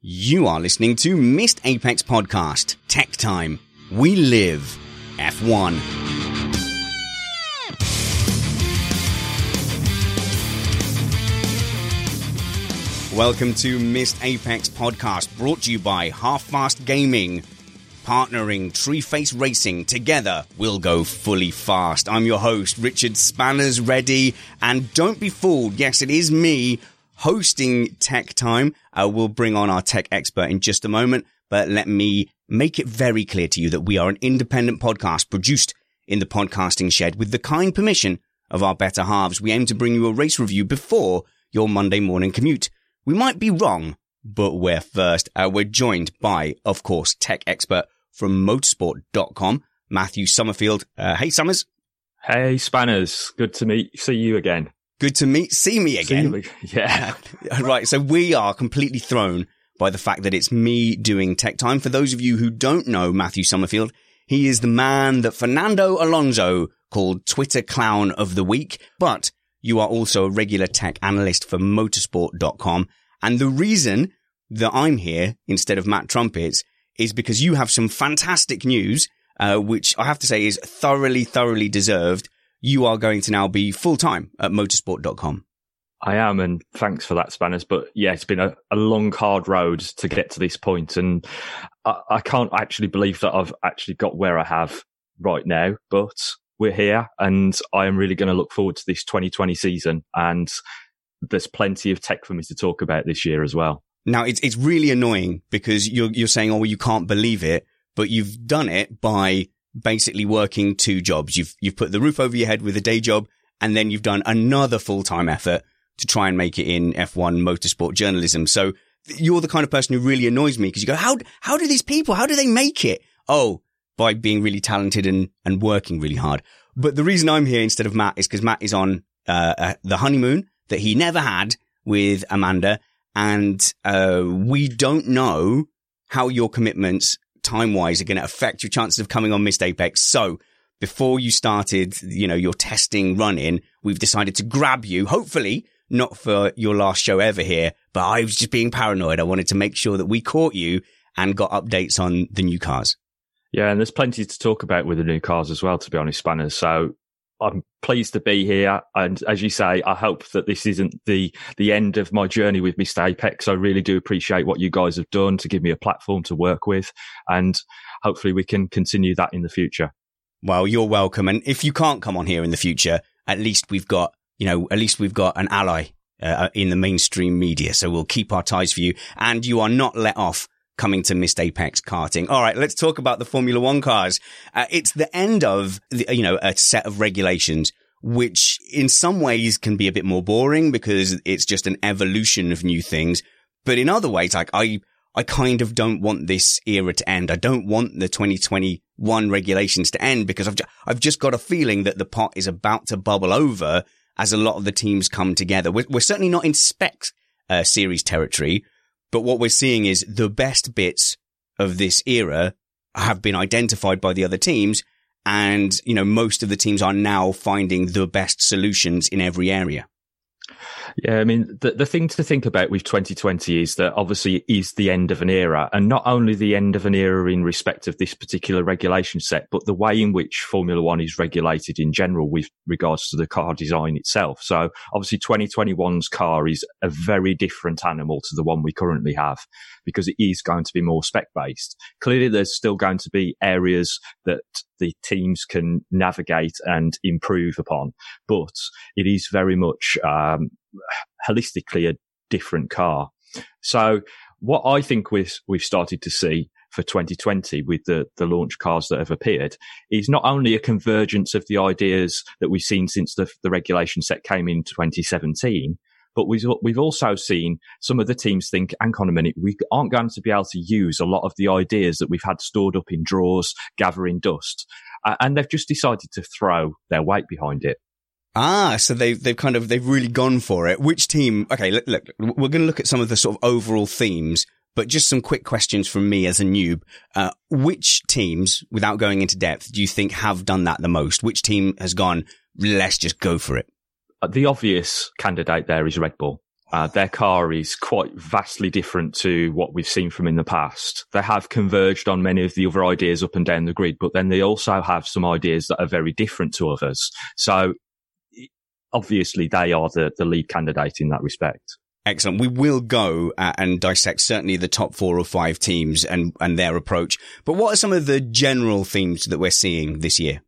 You are listening to Missed Apex Podcast, Tech Time. We live F1. Welcome to Missed Apex Podcast, brought to you by Half Fast Gaming. Partnering Tree Face Racing. Together, we'll go fully fast. I'm your host, Richard Spanners Ready. And don't be fooled. Yes, it is me hosting Tech Time. Uh, we'll bring on our tech expert in just a moment. But let me make it very clear to you that we are an independent podcast produced in the podcasting shed with the kind permission of our better halves. We aim to bring you a race review before your Monday morning commute. We might be wrong, but we're first. Uh, we're joined by, of course, tech expert from motorsport.com, Matthew Summerfield. Uh, hey, Summers. Hey, Spanners. Good to meet, see you again. Good to meet, see me again. See yeah. right. So we are completely thrown by the fact that it's me doing tech time. For those of you who don't know Matthew Summerfield, he is the man that Fernando Alonso called Twitter clown of the week, but you are also a regular tech analyst for motorsport.com. And the reason that I'm here instead of Matt Trumpets is because you have some fantastic news, uh, which I have to say is thoroughly, thoroughly deserved. You are going to now be full time at motorsport.com. I am, and thanks for that, Spanners. But yeah, it's been a, a long, hard road to get to this point, and I, I can't actually believe that I've actually got where I have right now. But we're here, and I am really going to look forward to this 2020 season. And there's plenty of tech for me to talk about this year as well. Now it's it's really annoying because you're you're saying, oh, well, you can't believe it, but you've done it by basically working two jobs. You've you've put the roof over your head with a day job, and then you've done another full time effort to try and make it in F1 motorsport journalism. So you're the kind of person who really annoys me because you go, how how do these people? How do they make it? Oh, by being really talented and and working really hard. But the reason I'm here instead of Matt is because Matt is on uh, uh, the honeymoon that he never had with Amanda. And, uh, we don't know how your commitments time wise are going to affect your chances of coming on Missed Apex. So before you started, you know, your testing run in, we've decided to grab you, hopefully not for your last show ever here, but I was just being paranoid. I wanted to make sure that we caught you and got updates on the new cars. Yeah, and there's plenty to talk about with the new cars as well, to be honest, Spanners. So I'm pleased to be here. And as you say, I hope that this isn't the, the end of my journey with Missed Apex. I really do appreciate what you guys have done to give me a platform to work with. And hopefully we can continue that in the future. Well, you're welcome. And if you can't come on here in the future, at least we've got, you know, at least we've got an ally uh, in the mainstream media. So we'll keep our ties for you and you are not let off coming to Missed Apex karting. All right, let's talk about the Formula One cars. Uh, it's the end of the, you know, a set of regulations, which in some ways can be a bit more boring because it's just an evolution of new things. But in other ways, like I, I kind of don't want this era to end. I don't want the 2021 regulations to end because I've, ju- I've just got a feeling that the pot is about to bubble over as a lot of the teams come together. We're, we're certainly not in spec uh, series territory, but what we're seeing is the best bits of this era have been identified by the other teams. And, you know, most of the teams are now finding the best solutions in every area. Yeah, I mean, the, the thing to think about with 2020 is that obviously it is the end of an era and not only the end of an era in respect of this particular regulation set, but the way in which Formula One is regulated in general with regards to the car design itself. So obviously 2021's car is a very different animal to the one we currently have because it is going to be more spec based. Clearly there's still going to be areas that the teams can navigate and improve upon, but it is very much, um, holistically a different car. So what I think we've, we've started to see for 2020 with the, the launch cars that have appeared is not only a convergence of the ideas that we've seen since the, the regulation set came in 2017, but we've, we've also seen some of the teams think, hang on a minute, we aren't going to be able to use a lot of the ideas that we've had stored up in drawers, gathering dust. Uh, and they've just decided to throw their weight behind it. Ah, so they've they've kind of they've really gone for it. Which team? Okay, look, look we're going to look at some of the sort of overall themes, but just some quick questions from me as a noob. Uh, which teams, without going into depth, do you think have done that the most? Which team has gone? Let's just go for it. Uh, the obvious candidate there is Red Bull. Uh, their car is quite vastly different to what we've seen from in the past. They have converged on many of the other ideas up and down the grid, but then they also have some ideas that are very different to others. So obviously they are the, the lead candidate in that respect. Excellent. We will go uh, and dissect certainly the top four or five teams and, and their approach. But what are some of the general themes that we're seeing this year?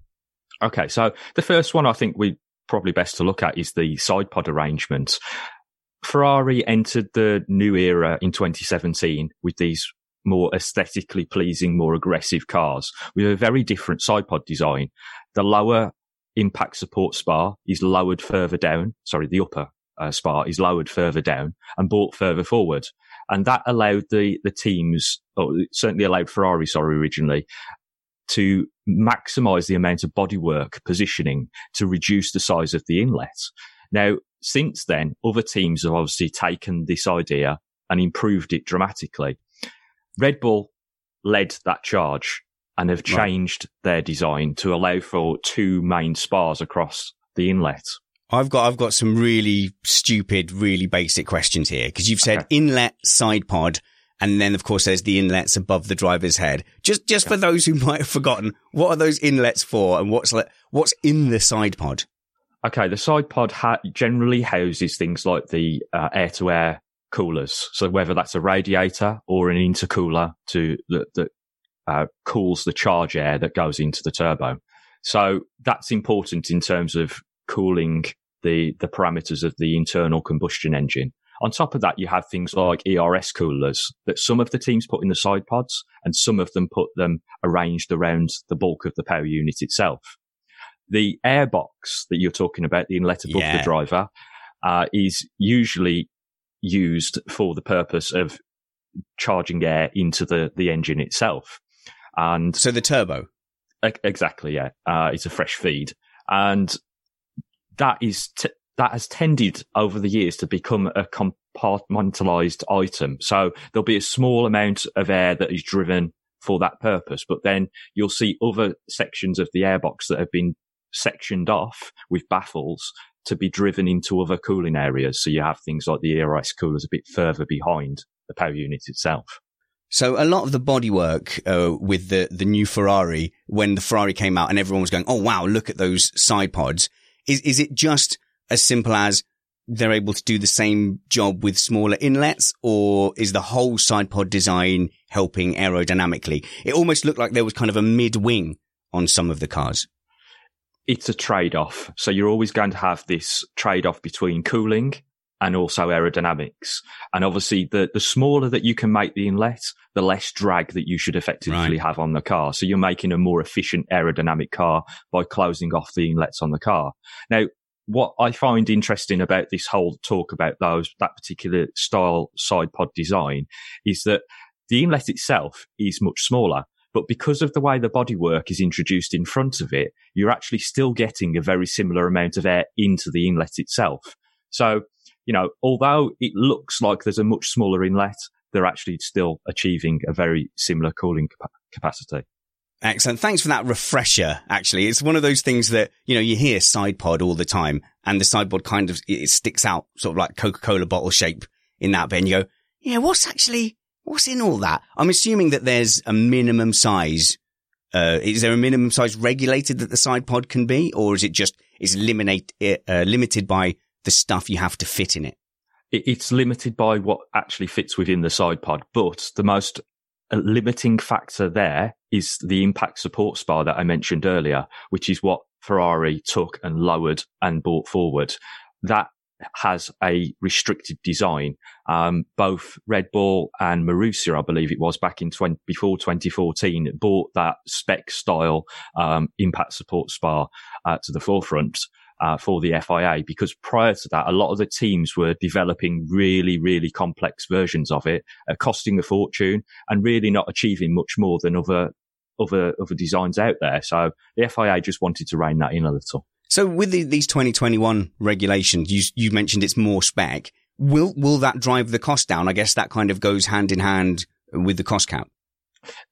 Okay. So the first one I think we probably best to look at is the side pod arrangements. Ferrari entered the new era in 2017 with these more aesthetically pleasing, more aggressive cars with a very different side pod design. The lower impact support spar is lowered further down. Sorry, the upper uh, spar is lowered further down and brought further forward. And that allowed the, the teams, or certainly allowed Ferrari, sorry, originally, to maximize the amount of bodywork positioning to reduce the size of the inlet. Now, since then, other teams have obviously taken this idea and improved it dramatically. Red Bull led that charge and have changed right. their design to allow for two main spars across the inlet. I've got I've got some really stupid, really basic questions here because you've said okay. inlet side pod, and then of course there's the inlets above the driver's head. Just just for those who might have forgotten, what are those inlets for, and what's what's in the side pod? Okay, the side pod ha- generally houses things like the air to air coolers. So whether that's a radiator or an intercooler to that, that uh, cools the charge air that goes into the turbo. So that's important in terms of cooling the, the parameters of the internal combustion engine. On top of that, you have things like ERS coolers that some of the teams put in the side pods and some of them put them arranged around the bulk of the power unit itself. The airbox that you're talking about, the inlet above yeah. the driver, uh, is usually used for the purpose of charging air into the, the engine itself. And so the turbo. Exactly. Yeah. Uh, it's a fresh feed and that is, t- that has tended over the years to become a compartmentalized item. So there'll be a small amount of air that is driven for that purpose, but then you'll see other sections of the airbox that have been sectioned off with baffles to be driven into other cooling areas. So you have things like the air ice coolers a bit further behind the power unit itself. So a lot of the bodywork uh, with the the new Ferrari, when the Ferrari came out and everyone was going, "Oh wow, look at those side pods," is is it just as simple as they're able to do the same job with smaller inlets, or is the whole side pod design helping aerodynamically? It almost looked like there was kind of a mid wing on some of the cars. It's a trade off. So you're always going to have this trade off between cooling and also aerodynamics. And obviously the, the smaller that you can make the inlet, the less drag that you should effectively right. have on the car. So you're making a more efficient aerodynamic car by closing off the inlets on the car. Now, what I find interesting about this whole talk about those, that particular style side pod design is that the inlet itself is much smaller, But because of the way the bodywork is introduced in front of it, you're actually still getting a very similar amount of air into the inlet itself. So, you know, although it looks like there's a much smaller inlet, they're actually still achieving a very similar cooling capacity. Excellent. Thanks for that refresher. Actually, it's one of those things that, you know, you hear side pod all the time and the side pod kind of, it sticks out sort of like Coca-Cola bottle shape in that bit and you go, yeah, what's actually, what's in all that? I'm assuming that there's a minimum size. Uh, is there a minimum size regulated that the side pod can be or is it just, is eliminate, uh, limited by the stuff you have to fit in it? It's limited by what actually fits within the side pod, but the most limiting factor there is the impact support spar that I mentioned earlier, which is what Ferrari took and lowered and brought forward. That has a restricted design. Um, both Red Bull and Marussia, I believe it was back in 20, before 2014, brought that spec style um, impact support spar uh, to the forefront uh, for the FIA because prior to that, a lot of the teams were developing really, really complex versions of it, uh, costing a fortune and really not achieving much more than other, other, other designs out there. So the FIA just wanted to rein that in a little. So with the, these 2021 regulations, you, you mentioned it's more spec. Will, will that drive the cost down? I guess that kind of goes hand in hand with the cost cap.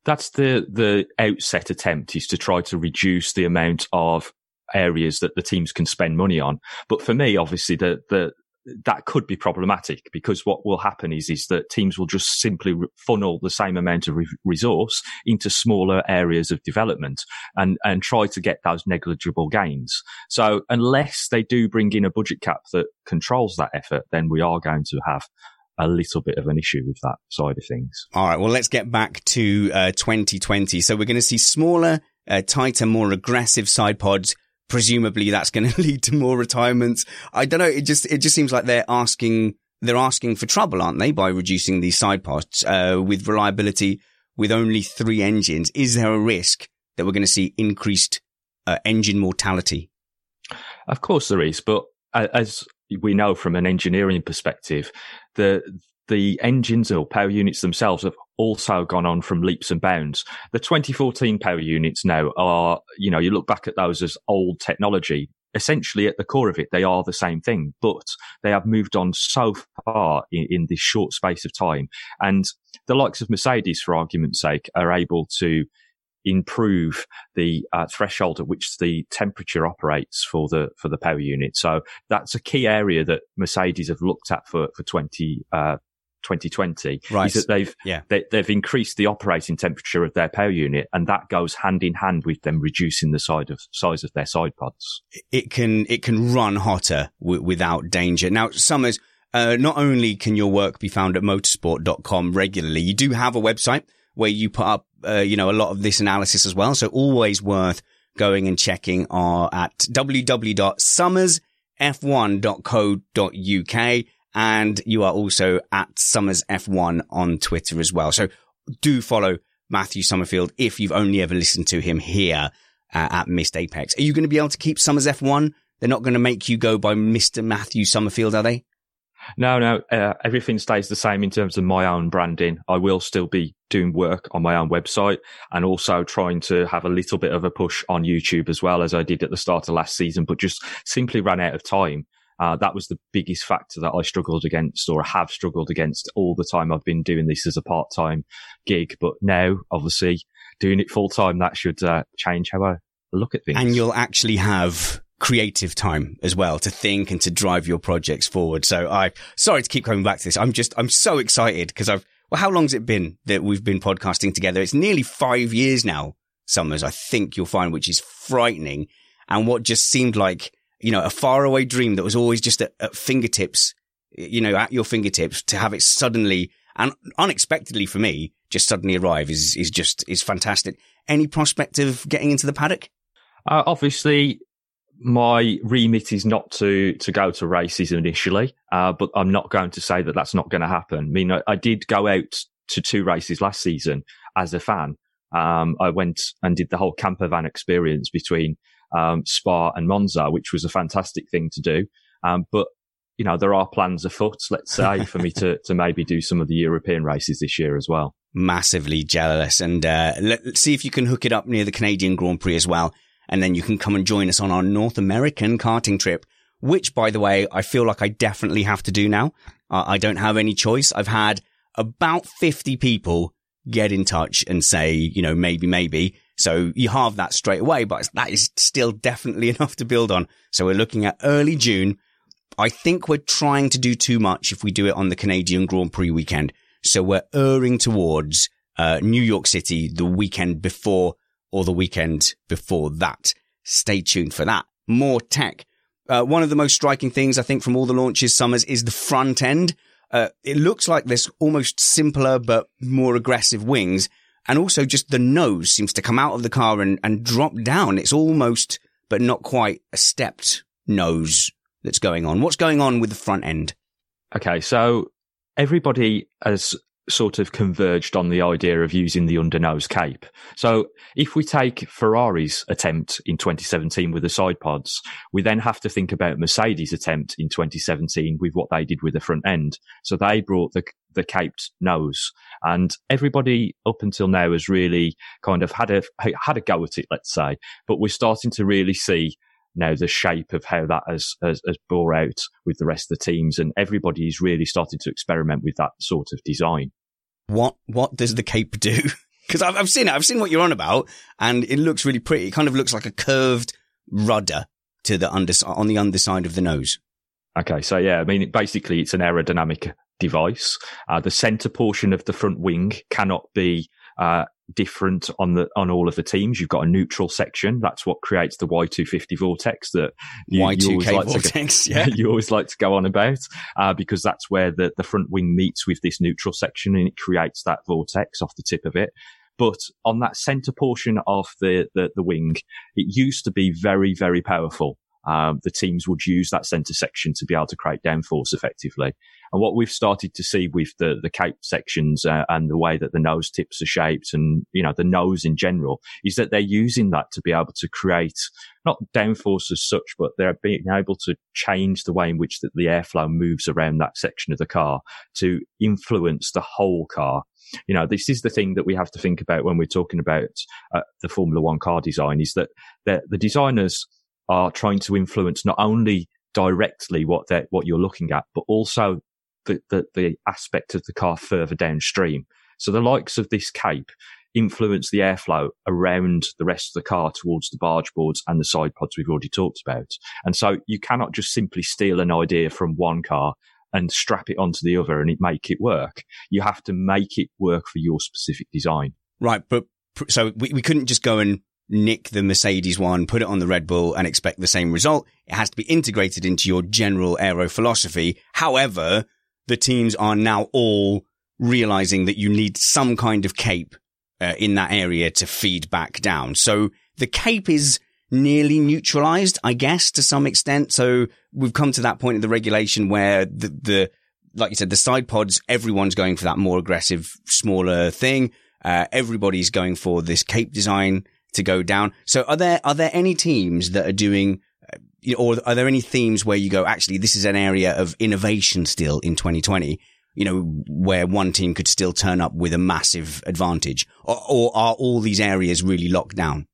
That's the, the outset attempt is to try to reduce the amount of areas that the teams can spend money on. But for me, obviously, the, the, that could be problematic because what will happen is, is that teams will just simply funnel the same amount of re- resource into smaller areas of development and, and try to get those negligible gains. So unless they do bring in a budget cap that controls that effort, then we are going to have a little bit of an issue with that side of things. All right. Well, let's get back to uh, 2020. So we're going to see smaller, uh, tighter, more aggressive side pods presumably that's going to lead to more retirements. I don't know. It just, it just seems like they're asking, they're asking for trouble, aren't they? By reducing these side pods, uh, with reliability with only three engines. Is there a risk that we're going to see increased uh, engine mortality? Of course there is, but as we know from an engineering perspective, the the engines or power units themselves have also gone on from leaps and bounds. The 2014 power units now are, you know, you look back at those as old technology. Essentially, at the core of it, they are the same thing, but they have moved on so far in, in this short space of time. And the likes of Mercedes, for argument's sake, are able to improve the uh, threshold at which the temperature operates for the for the power unit. So that's a key area that Mercedes have looked at for for 20 uh, 2020 right. is that they've yeah. they, have increased the operating temperature of their power unit, and that goes hand in hand with them reducing the size of size of their side pods. It can it can run hotter w- without danger. Now, Summers, uh, not only can your work be found at motorsport.com regularly, you do have a website where you put up uh, you know a lot of this analysis as well. So always worth going and checking are at www.summersf1.co.uk and you are also at Summers F1 on Twitter as well. So do follow Matthew Summerfield if you've only ever listened to him here uh, at Missed Apex. Are you going to be able to keep Summers F1? They're not going to make you go by Mr. Matthew Summerfield, are they? No, no. Uh, everything stays the same in terms of my own branding. I will still be doing work on my own website and also trying to have a little bit of a push on YouTube as well as I did at the start of last season, but just simply ran out of time. Uh, that was the biggest factor that I struggled against or have struggled against all the time I've been doing this as a part time gig. But now, obviously, doing it full time, that should uh, change how I look at things. And you'll actually have creative time as well to think and to drive your projects forward. So I, sorry to keep coming back to this. I'm just, I'm so excited because I've, well, how long's it been that we've been podcasting together? It's nearly five years now, Summers, I think you'll find, which is frightening. And what just seemed like you know, a faraway dream that was always just at, at fingertips, you know, at your fingertips to have it suddenly and unexpectedly for me, just suddenly arrive is, is just, is fantastic. Any prospect of getting into the paddock? Uh, obviously, my remit is not to to go to races initially, uh, but I'm not going to say that that's not going to happen. I mean, I, I, did go out to two races last season as a fan. Um, I went and did the whole camper van experience between um, Spa and Monza, which was a fantastic thing to do. Um, but you know, there are plans afoot, let's say, for me to, to maybe do some of the European races this year as well. massively jealous. And uh, let's see if you can hook it up near the Canadian Grand Prix as well. And then you can come and join us on our North American karting trip, which, by the way, I feel like I definitely have to do now. Uh, I don't have any choice. I've had about 50 people get in touch and say, you know, maybe, maybe. So you halve that straight away, but that is still definitely enough to build on. So we're looking at early June. I think we're trying to do too much if we do it on the Canadian Grand Prix weekend. So we're erring towards uh, New York City the weekend before or the weekend before that. Stay tuned for that. More tech. Uh, one of the most striking things I think from all the launches summers is the front end. Uh, it looks like this almost simpler but more aggressive wings. And also just the nose seems to come out of the car and, and drop down. It's almost, but not quite a stepped nose that's going on. What's going on with the front end? Okay. So everybody has sort of converged on the idea of using the undernose cape. So if we take Ferrari's attempt in 2017 with the side pods, we then have to think about Mercedes' attempt in 2017 with what they did with the front end. So they brought the the caped nose and everybody up until now has really kind of had a had a go at it let's say but we're starting to really see now the shape of how that has, has, has bore out with the rest of the teams and everybody's really started to experiment with that sort of design what what does the cape do? Because I've, I've seen it. I've seen what you're on about, and it looks really pretty. It kind of looks like a curved rudder to the under on the underside of the nose. Okay, so yeah, I mean, basically, it's an aerodynamic device. Uh, the center portion of the front wing cannot be uh, different on the on all of the teams. You've got a neutral section. That's what creates the Y250 vortex that you, Y2K you like vortex. To, yeah, you always like to go on about uh, because that's where the the front wing meets with this neutral section and it creates that vortex off the tip of it. But on that center portion of the, the, the wing, it used to be very, very powerful um, the teams would use that center section to be able to create downforce effectively. And what we've started to see with the, the cape sections uh, and the way that the nose tips are shaped and, you know, the nose in general is that they're using that to be able to create not downforce as such, but they're being able to change the way in which the, the airflow moves around that section of the car to influence the whole car you know, this is the thing that we have to think about when we're talking about uh, the Formula One car design is that the designers are trying to influence not only directly what they what you're looking at, but also the, the, the aspect of the car further downstream. So the likes of this cape influence the airflow around the rest of the car towards the barge boards and the side pods we've already talked about. And so you cannot just simply steal an idea from one car and strap it onto the other and it make it work. You have to make it work for your specific design. Right. But so we, we couldn't just go and nick the Mercedes one, put it on the Red Bull and expect the same result. It has to be integrated into your general aero philosophy. However, the teams are now all realizing that you need some kind of cape uh, in that area to feed back down. So the cape is nearly neutralized, I guess, to some extent. So we've come to that point in the regulation where the, the, like you said, the side pods, everyone's going for that more aggressive, smaller thing. Uh, everybody's going for this cape design to go down. So are there, are there any teams that are doing, uh, or are there any themes where you go, actually, this is an area of innovation still in 2020? You know, where one team could still turn up with a massive advantage or, or are all these areas really locked down?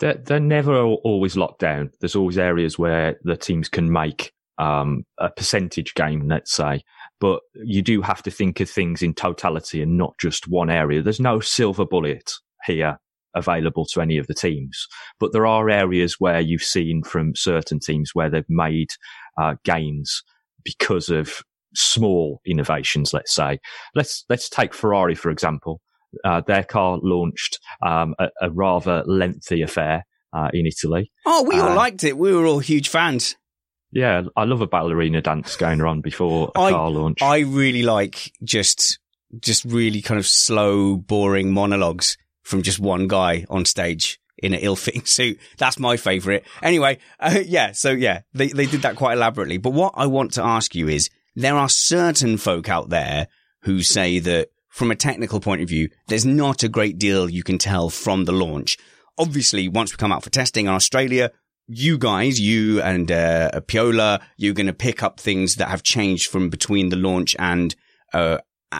They're, they're never always locked down. There's always areas where the teams can make um, a percentage gain, let's say. But you do have to think of things in totality and not just one area. There's no silver bullet here available to any of the teams. But there are areas where you've seen from certain teams where they've made uh, gains because of small innovations. Let's say, let's let's take Ferrari for example. Uh, their car launched um, a, a, rather lengthy affair uh, in Italy. Oh, we all uh, liked it. We were all huge fans. Yeah, I love a ballerina dance going on before a I, car launch. I really like just just really kind of slow, boring monologues from just one guy on stage in an ill-fitting suit. That's my favorite. Anyway, uh, yeah, so yeah, they, they did that quite elaborately. But what I want to ask you is, there are certain folk out there who say that from a technical point of view, there's not a great deal you can tell from the launch. Obviously, once we come out for testing in Australia, you guys, you and uh, Piola, you're going to pick up things that have changed from between the launch and uh,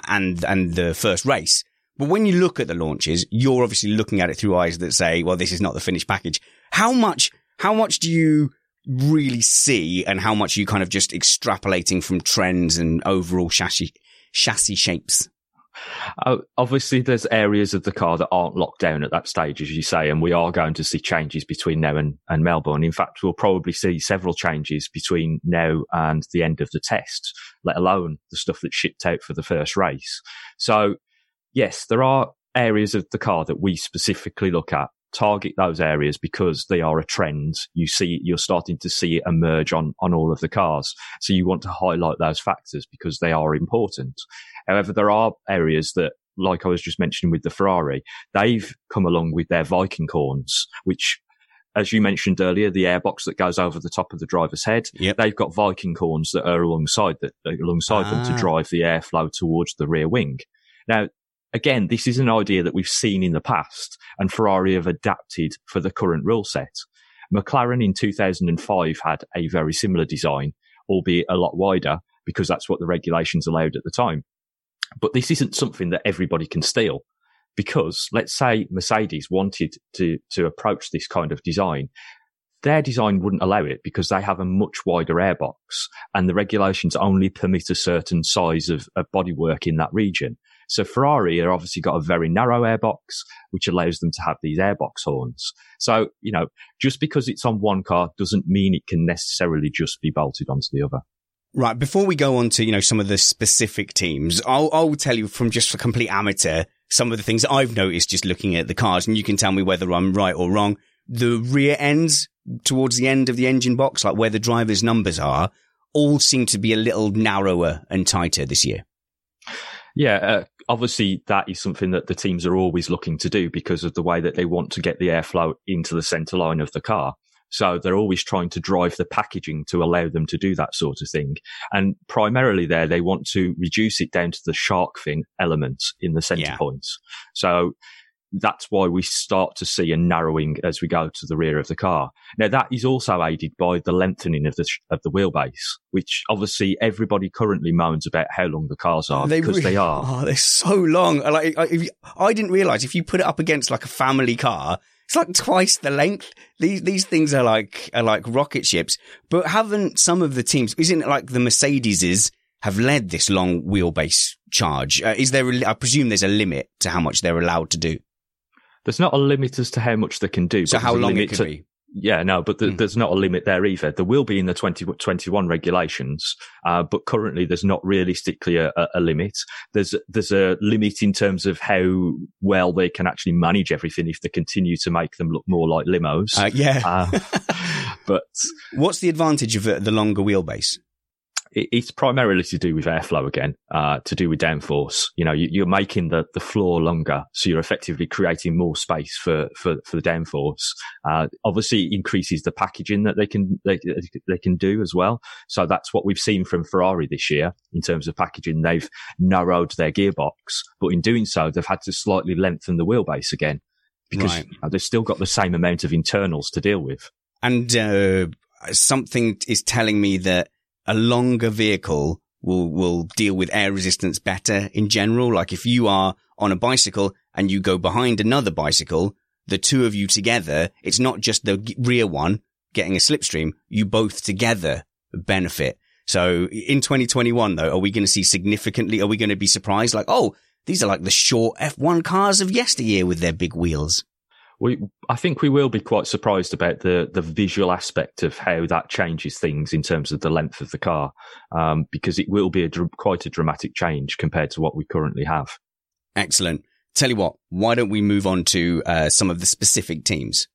and and the first race. But when you look at the launches, you're obviously looking at it through eyes that say, well, this is not the finished package. How much, how much do you really see and how much are you kind of just extrapolating from trends and overall chassis, chassis shapes? Uh, obviously, there's areas of the car that aren't locked down at that stage, as you say, and we are going to see changes between now and, and Melbourne. In fact, we'll probably see several changes between now and the end of the test, let alone the stuff that's shipped out for the first race. So, yes, there are areas of the car that we specifically look at target those areas because they are a trend. You see, you're starting to see it emerge on, on all of the cars. So you want to highlight those factors because they are important. However, there are areas that, like I was just mentioning with the Ferrari, they've come along with their Viking horns, which as you mentioned earlier, the airbox that goes over the top of the driver's head. Yep. They've got Viking horns that are alongside that, alongside ah. them to ah. drive the airflow towards the rear wing. Now, again, this is an idea that we've seen in the past and Ferrari have adapted for the current rule set. McLaren in 2005 had a very similar design, albeit a lot wider because that's what the regulations allowed at the time. But this isn't something that everybody can steal because let's say Mercedes wanted to, to approach this kind of design. Their design wouldn't allow it because they have a much wider airbox and the regulations only permit a certain size of, of bodywork in that region. So Ferrari are obviously got a very narrow airbox, which allows them to have these airbox horns. So, you know, just because it's on one car doesn't mean it can necessarily just be bolted onto the other. Right. Before we go on to, you know, some of the specific teams, I'll, I'll tell you from just a complete amateur, some of the things I've noticed just looking at the cars and you can tell me whether I'm right or wrong. The rear ends towards the end of the engine box, like where the driver's numbers are, all seem to be a little narrower and tighter this year. Yeah, uh, obviously that is something that the teams are always looking to do because of the way that they want to get the airflow into the center line of the car. So they're always trying to drive the packaging to allow them to do that sort of thing. And primarily there, they want to reduce it down to the shark fin element in the center yeah. points. So that's why we start to see a narrowing as we go to the rear of the car. Now that is also aided by the lengthening of the of the wheelbase, which obviously everybody currently moans about how long the cars are they because really, they are. Oh, they're so long. Like I, I didn't realize if you put it up against like a family car, it's like twice the length. These these things are like are like rocket ships. But haven't some of the teams? Isn't it like the Mercedeses have led this long wheelbase charge? Uh, is there? A, I presume there's a limit to how much they're allowed to do. There's not a limit as to how much they can do. So how long it could to, be? Yeah, no, but the, mm. there's not a limit there either. There will be in the 2021 regulations, uh, but currently there's not realistically a, a, limit. There's there's a limit in terms of how well they can actually manage everything if they continue to make them look more like limos. Uh, yeah, uh, but what's the advantage of the longer wheelbase? It's primarily to do with airflow again, uh, to do with downforce. You know, you, are making the, the floor longer, so you're effectively creating more space for, for, for the downforce. Uh, obviously increases the packaging that they can, they, they can do as well. So that's what we've seen from Ferrari this year in terms of packaging. They've narrowed their gearbox, but in doing so, they've had to slightly lengthen the wheelbase again because right. you know, they've still got the same amount of internals to deal with. And, uh, something is telling me that a longer vehicle will, will deal with air resistance better in general. Like if you are on a bicycle and you go behind another bicycle, the two of you together, it's not just the rear one getting a slipstream. You both together benefit. So in 2021 though, are we going to see significantly, are we going to be surprised? Like, oh, these are like the short F1 cars of yesteryear with their big wheels we I think we will be quite surprised about the the visual aspect of how that changes things in terms of the length of the car, um, because it will be a quite a dramatic change compared to what we currently have. Excellent. Tell you what, why don't we move on to uh, some of the specific teams?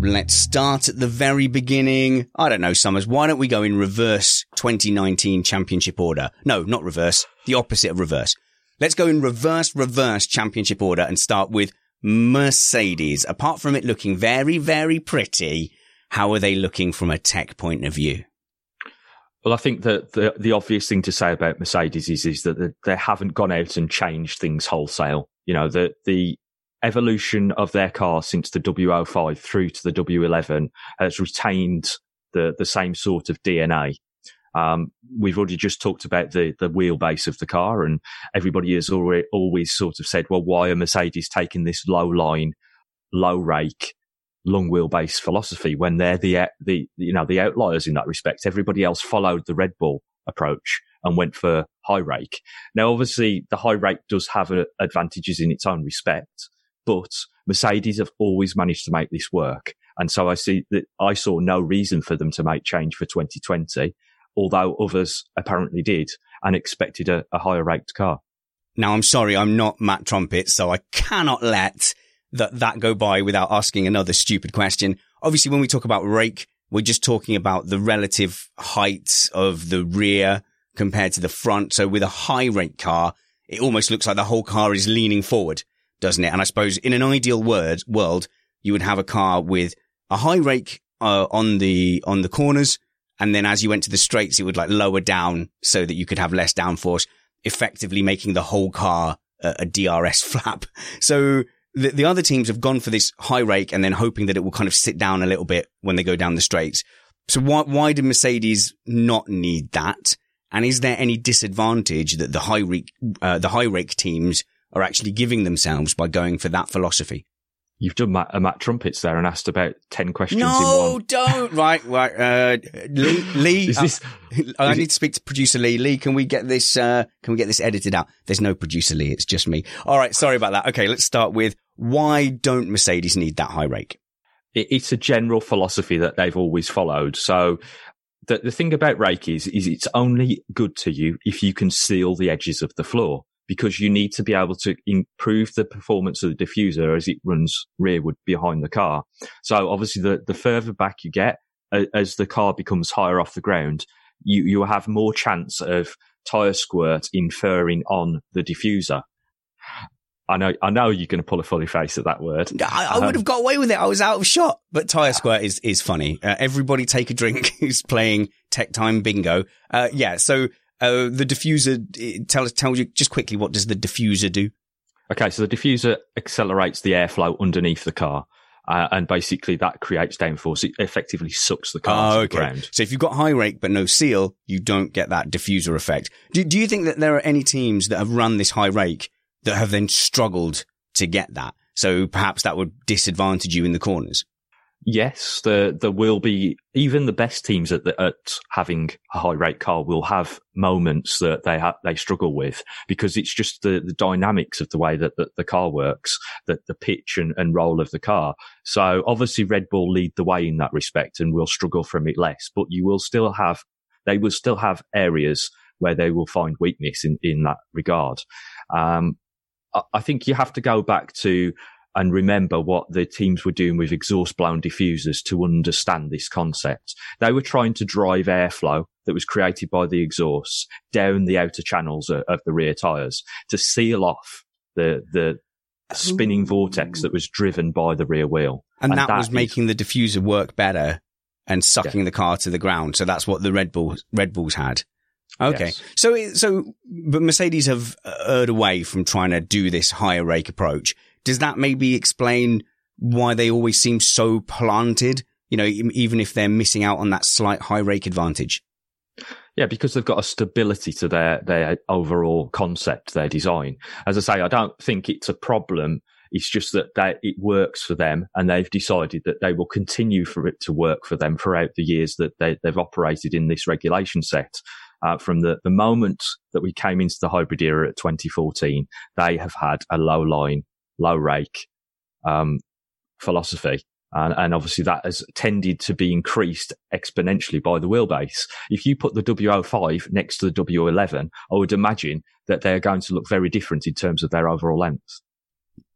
Let's start at the very beginning. I don't know, Summers. Why don't we go in reverse 2019 championship order? No, not reverse. The opposite of reverse. Let's go in reverse, reverse championship order and start with Mercedes. Apart from it looking very, very pretty, how are they looking from a tech point of view? Well, I think that the the obvious thing to say about Mercedes is is that they haven't gone out and changed things wholesale. You know, the the evolution of their car since the W05 through to the W11 has retained the the same sort of DNA. Um, we've already just talked about the, the wheelbase of the car and everybody has already, always sort of said, well, why are Mercedes taking this low line, low rake, long wheelbase philosophy when they're the, the, you know, the outliers in that respect? Everybody else followed the Red Bull approach and went for high rake. Now, obviously the high rake does have a, advantages in its own respect, but Mercedes have always managed to make this work. And so I see that I saw no reason for them to make change for 2020 although others apparently did and expected a, a higher raked car. Now, I'm sorry, I'm not Matt Trumpet, so I cannot let that, that go by without asking another stupid question. Obviously, when we talk about rake, we're just talking about the relative height of the rear compared to the front. So with a high rake car, it almost looks like the whole car is leaning forward, doesn't it? And I suppose in an ideal word, world, you would have a car with a high rake uh, on the on the corners and then as you went to the straights, it would like lower down so that you could have less downforce, effectively making the whole car a, a DRS flap. So the, the other teams have gone for this high rake and then hoping that it will kind of sit down a little bit when they go down the straights. So why, why did Mercedes not need that? And is there any disadvantage that the high rake, uh, the high rake teams are actually giving themselves by going for that philosophy? You've done Matt, uh, Matt Trumpets there and asked about 10 questions no, don't. right, right. Uh, Lee, Lee uh, this, I need it, to speak to producer Lee. Lee, can we get this, uh, can we get this edited out? There's no producer Lee. It's just me. All right. Sorry about that. Okay. Let's start with why don't Mercedes need that high rake? It, it's a general philosophy that they've always followed. So the, the thing about rake is, is it's only good to you if you can seal the edges of the floor because you need to be able to improve the performance of the diffuser as it runs rearward behind the car. So obviously the, the further back you get as the car becomes higher off the ground, you, you have more chance of tire squirt inferring on the diffuser. I know, I know you're going to pull a funny face at that word. I, I um, would have got away with it. I was out of shot, but tire squirt is, is funny. Uh, everybody take a drink who's playing tech time bingo. Uh, yeah. So uh, the diffuser, tell us, tell you just quickly, what does the diffuser do? Okay, so the diffuser accelerates the airflow underneath the car. Uh, and basically that creates downforce. It effectively sucks the car oh, to okay. the ground. So if you've got high rake but no seal, you don't get that diffuser effect. Do, do you think that there are any teams that have run this high rake that have then struggled to get that? So perhaps that would disadvantage you in the corners yes, there there will be even the best teams at the, at having a high rake car will have moments that they ha- they struggle with because it's just the, the dynamics of the way that, that the car works, that the pitch and, and roll of the car. So obviously Red Bull lead the way in that respect and will struggle from it less, but you will still have they will still have areas where they will find weakness in in that regard. Um, I, I think you have to go back to and remember what the teams were doing with exhaust blown diffusers to understand this concept. They were trying to drive airflow that was created by the exhausts down the outer channels of, of the rear tires to seal off the, the spinning Ooh. vortex that was driven by the rear wheel. And, and that, that, was is, making the diffuser work better and sucking yeah. the car to the ground. So that's what the Red Bull, Red Bulls had. Okay. Yes. So, so, but Mercedes have erred away from trying to do this higher rake approach does that maybe explain why they always seem so planted? You know, even if they're missing out on that slight high rake advantage. Yeah, because they've got a stability to their their overall concept, their design. As I say, I don't think it's a problem. It's just that they, it works for them, and they've decided that they will continue for it to work for them throughout the years that they, have operated in this regulation set. Uh, from the, the moment that we came into the hybrid era at 2014, they have had a low line low rake um, philosophy. And, and, obviously that has tended to be increased exponentially by the wheelbase. If you put the W05 next to the W11, I would imagine that they're going to look very different in terms of their overall length.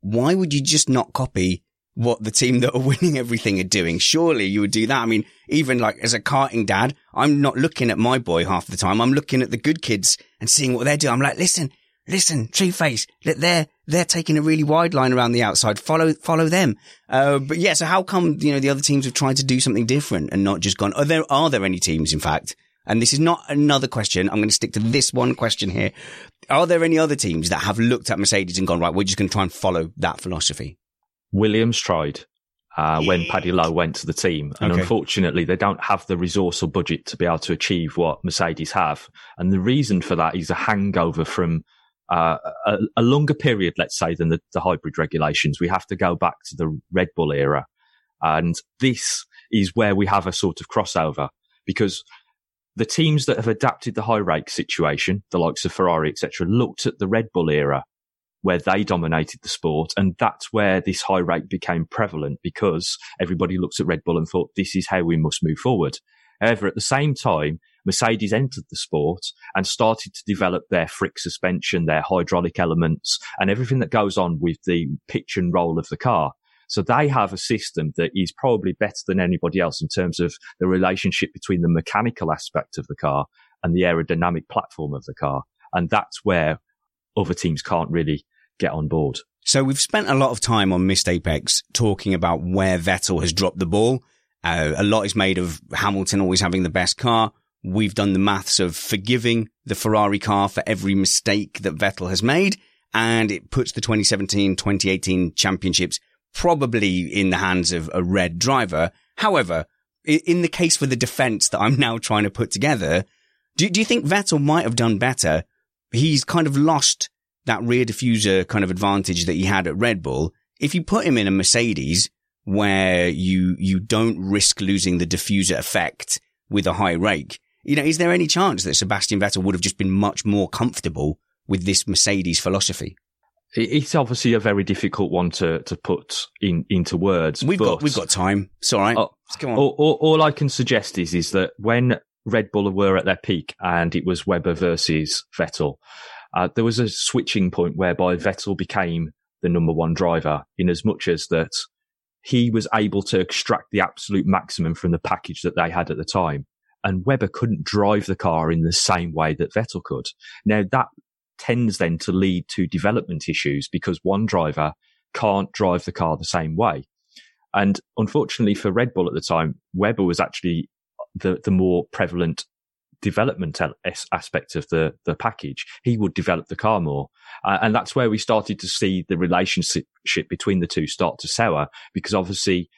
Why would you just not copy what the team that are winning everything are doing? Surely you would do that. I mean, even like as a karting dad, I'm not looking at my boy half the time. I'm looking at the good kids and seeing what they're doing. I'm like, listen, listen, Tree Face, they're, they're taking a really wide line around the outside. Follow, follow them. Uh, but yeah, so how come, you know, the other teams have tried to do something different and not just gone, are there, are there any teams, in fact? And this is not another question. I'm going to stick to this one question here. Are there any other teams that have looked at Mercedes and gone, right, we're just going to try and follow that philosophy? Williams tried. uh, when Paddy Lowe went to the team. And Okay. unfortunately, they don't have the resource or budget to be able to achieve what Mercedes have. And the reason for that is a hangover from uh, a, a longer period, let's say, than the, the hybrid regulations. We have to go back to the Red Bull era. And this is where we have a sort of crossover because the teams that have adapted the high rake situation, the likes of Ferrari, etc., looked at the Red Bull era where they dominated the sport. And that's where this high rake became prevalent because everybody looked at Red Bull and thought, this is how we must move forward. However, at the same time, Mercedes entered the sport and started to develop their FRIC suspension, their hydraulic elements and everything that goes on with the pitch and roll of the car. So they have a system that is probably better than anybody else in terms of the relationship between the mechanical aspect of the car and the aerodynamic platform of the car. And that's where other teams can't really get on board. So we've spent a lot of time on Missed Apex talking about where Vettel has dropped the ball. Uh, a lot is made of Hamilton always having the best car. We've done the maths of forgiving the Ferrari car for every mistake that Vettel has made. And it puts the 2017, 2018 championships probably in the hands of a red driver. However, in the case for the defense that I'm now trying to put together, do, do you think Vettel might have done better? He's kind of lost that rear diffuser kind of advantage that he had at Red Bull. If you put him in a Mercedes where you, you don't risk losing the diffuser effect with a high rake, you know, is there any chance that Sebastian Vettel would have just been much more comfortable with this Mercedes philosophy? It's obviously a very difficult one to, to put in, into words. We've got, we've got time. It's all right. Oh, Let's go on. all, all, all I can suggest is is that when Red Bull were at their peak and it was Webber versus Vettel, uh, there was a switching point whereby Vettel became the number one driver in as much as that he was able to extract the absolute maximum from the package that they had at the time. And Webber couldn't drive the car in the same way that Vettel could. Now that tends then to lead to development issues because one driver can't drive the car the same way. And unfortunately for Red Bull at the time, Webber was actually the, the more prevalent development aspect of the, the package. He would develop the car more. Uh, and that's where we started to see the relationship between the two start to sour because obviously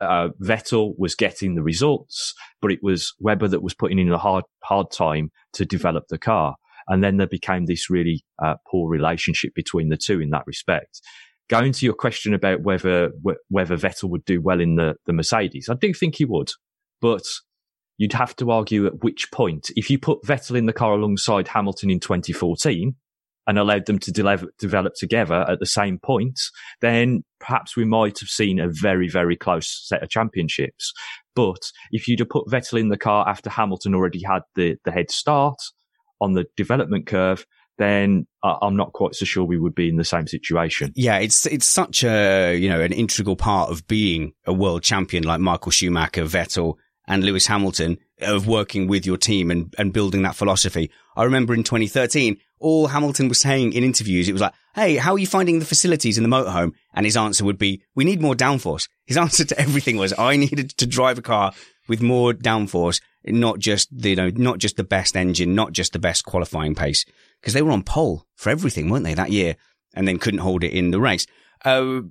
uh, Vettel was getting the results, but it was Webber that was putting in a hard, hard time to develop the car. And then there became this really uh, poor relationship between the two in that respect. Going to your question about whether wh- whether Vettel would do well in the, the Mercedes, I do think he would, but you'd have to argue at which point. If you put Vettel in the car alongside Hamilton in 2014 and allowed them to de- develop together at the same point, then perhaps we might have seen a very, very close set of championships. But if you'd have put Vettel in the car after Hamilton already had the, the head start on the development curve, then I'm not quite so sure we would be in the same situation. Yeah, it's it's such a you know an integral part of being a world champion like Michael Schumacher, Vettel, and Lewis Hamilton of working with your team and and building that philosophy. I remember in 2013, all Hamilton was saying in interviews, it was like, "Hey, how are you finding the facilities in the motorhome?" And his answer would be, "We need more downforce." His answer to everything was, "I needed to drive a car with more downforce, not just the, you know not just the best engine, not just the best qualifying pace." Because they were on pole for everything, weren't they, that year? And then couldn't hold it in the race. Uh,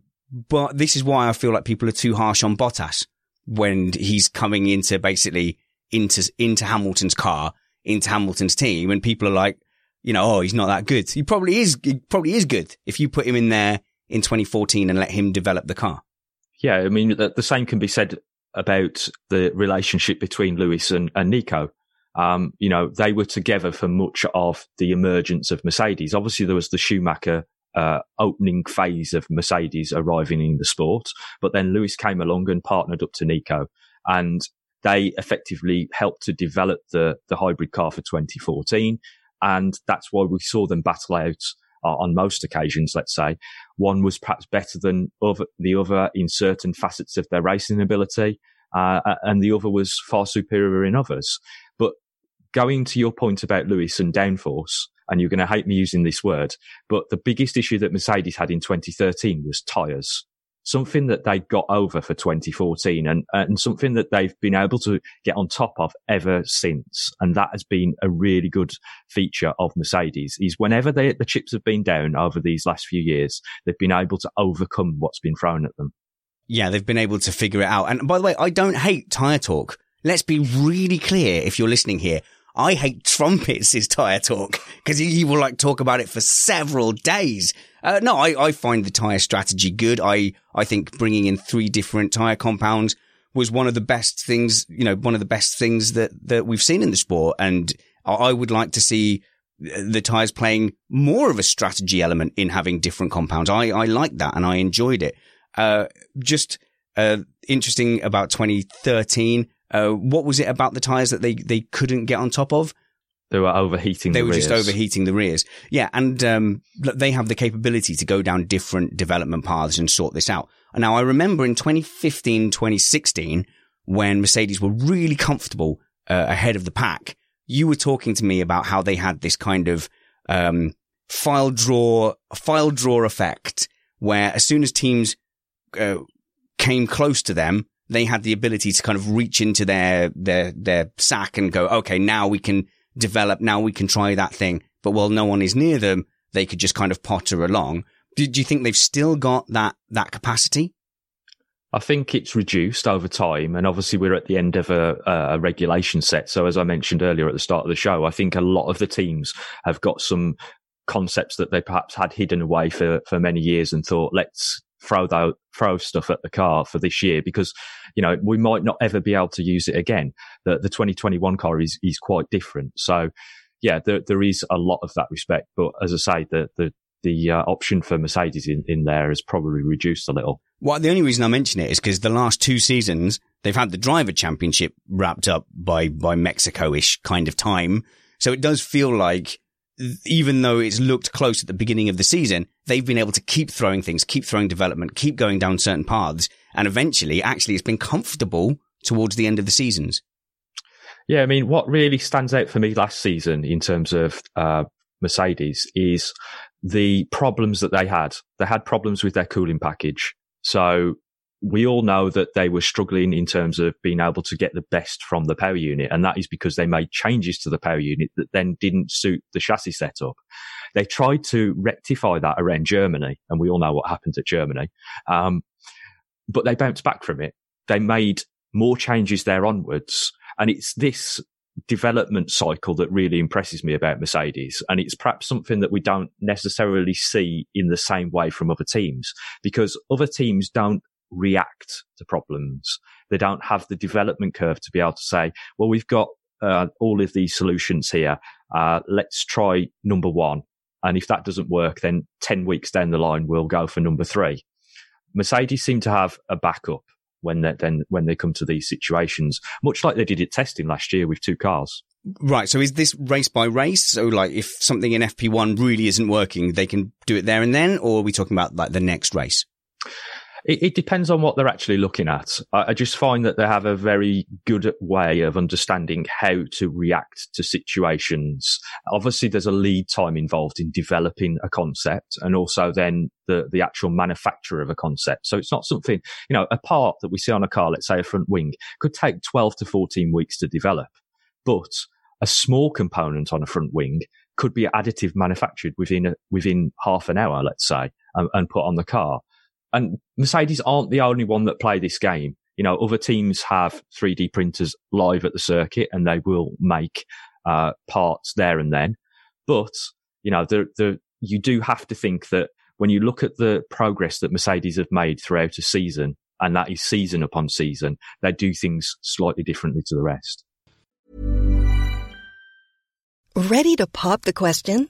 but this is why I feel like people are too harsh on Bottas when he's coming into basically into, into Hamilton's car, into Hamilton's team. And people are like, you know, oh, he's not that good. He probably is, he probably is good if you put him in there in 2014 and let him develop the car. Yeah, I mean, the, the same can be said about the relationship between Lewis and, and Nico. Um, you know, they were together for much of the emergence of Mercedes. Obviously, there was the Schumacher uh, opening phase of Mercedes arriving in the sport, but then Lewis came along and partnered up to Nico, and they effectively helped to develop the the hybrid car for 2014, and that's why we saw them battle out uh, on most occasions. Let's say one was perhaps better than other, the other in certain facets of their racing ability, uh, and the other was far superior in others. But going to your point about Lewis and downforce, and you're going to hate me using this word, but the biggest issue that Mercedes had in 2013 was tyres. Something that they got over for 2014 and, uh, and something that they've been able to get on top of ever since. And that has been a really good feature of Mercedes is whenever they, the chips have been down over these last few years, they've been able to overcome what's been thrown at them. Yeah, they've been able to figure it out. And by the way, I don't hate tire talk. Let's be really clear if you're listening here. I hate trumpets is tire talk because he, he will like talk about it for several days. Uh, no, I, I find the tire strategy good. I, I think bringing in three different tire compounds was one of the best things, you know, one of the best things that, that we've seen in the sport. And I, I would like to see the tires playing more of a strategy element in having different compounds. I, I like that and I enjoyed it. Uh, just, uh, interesting about 2013. Uh, what was it about the tires that they, they couldn't get on top of? They were overheating. They the were just overheating the rears. Yeah. And, um, they have the capability to go down different development paths and sort this out. Now I remember in 2015, 2016, when Mercedes were really comfortable, uh, ahead of the pack, you were talking to me about how they had this kind of, um, file draw, file draw effect where as soon as teams, uh, came close to them, they had the ability to kind of reach into their, their, their sack and go, okay, now we can develop, now we can try that thing. But while no one is near them, they could just kind of potter along. Do, do you think they've still got that, that capacity? I think it's reduced over time, and obviously we're at the end of a, a, regulation set. So, as I mentioned earlier at the start of the show, I think a lot of the teams have got some concepts that they perhaps had hidden away for for many years and thought, let's throw throw stuff at the car for this year because you know we might not ever be able to use it again. The the 2021 car is is quite different. So, yeah, there there is a lot of that respect. But as I say, the the the uh, option for Mercedes in, in there has probably reduced a little. Well, the only reason I mention it is because the last two seasons they've had the driver championship wrapped up by by Mexico-ish kind of time. So it does feel like even though it's looked close at the beginning of the season, they've been able to keep throwing things, keep throwing development, keep going down certain paths, and eventually, actually, it's been comfortable towards the end of the seasons. Yeah, I mean, what really stands out for me last season in terms of uh, Mercedes is the problems that they had. They had problems with their cooling package. So we all know that they were struggling in terms of being able to get the best from the power unit. And that is because they made changes to the power unit that then didn't suit the chassis setup. They tried to rectify that around Germany. And we all know what happened at Germany. Um, but they bounced back from it. They made more changes there onwards. And it's this development cycle that really impresses me about Mercedes. And it's perhaps something that we don't necessarily see in the same way from other teams because other teams don't react to problems. They don't have the development curve to be able to say, well, we've got uh, all of these solutions here. Uh, let's try number one. And if that doesn't work, then 10 weeks down the line, we'll go for number three. Mercedes seem to have a backup when they then when they come to these situations, much like they did at testing last year with two cars. Right. So is this race by race? So like if something in FP1 really isn't working, they can do it there and then, or are we talking about like the next race? It, it, depends on what they're actually looking at. I, I, just find that they have a very good way of understanding how to react to situations. Obviously, there's a lead time involved in developing a concept and also then the, the actual manufacture of a concept. So it's not something, you know, a part that we see on a car, let's say a front wing, could take 12 to 14 weeks to develop. But a small component on a front wing could be additive manufactured within a, within half an hour, let's say, and, and put on the car. And Mercedes aren't the only one that play this game. You know, other teams have 3D printers live at the circuit and they will make uh, parts there and then. But, you know, the, the, you do have to think that when you look at the progress that Mercedes have made throughout a season, and that is season upon season, they do things slightly differently to the rest. Ready to pop the question?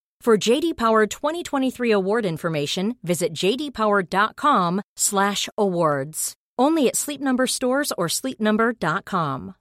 For JD Power 2023 award information, visit jdpower.com/awards. Only at Sleep Number stores or sleepnumber.com.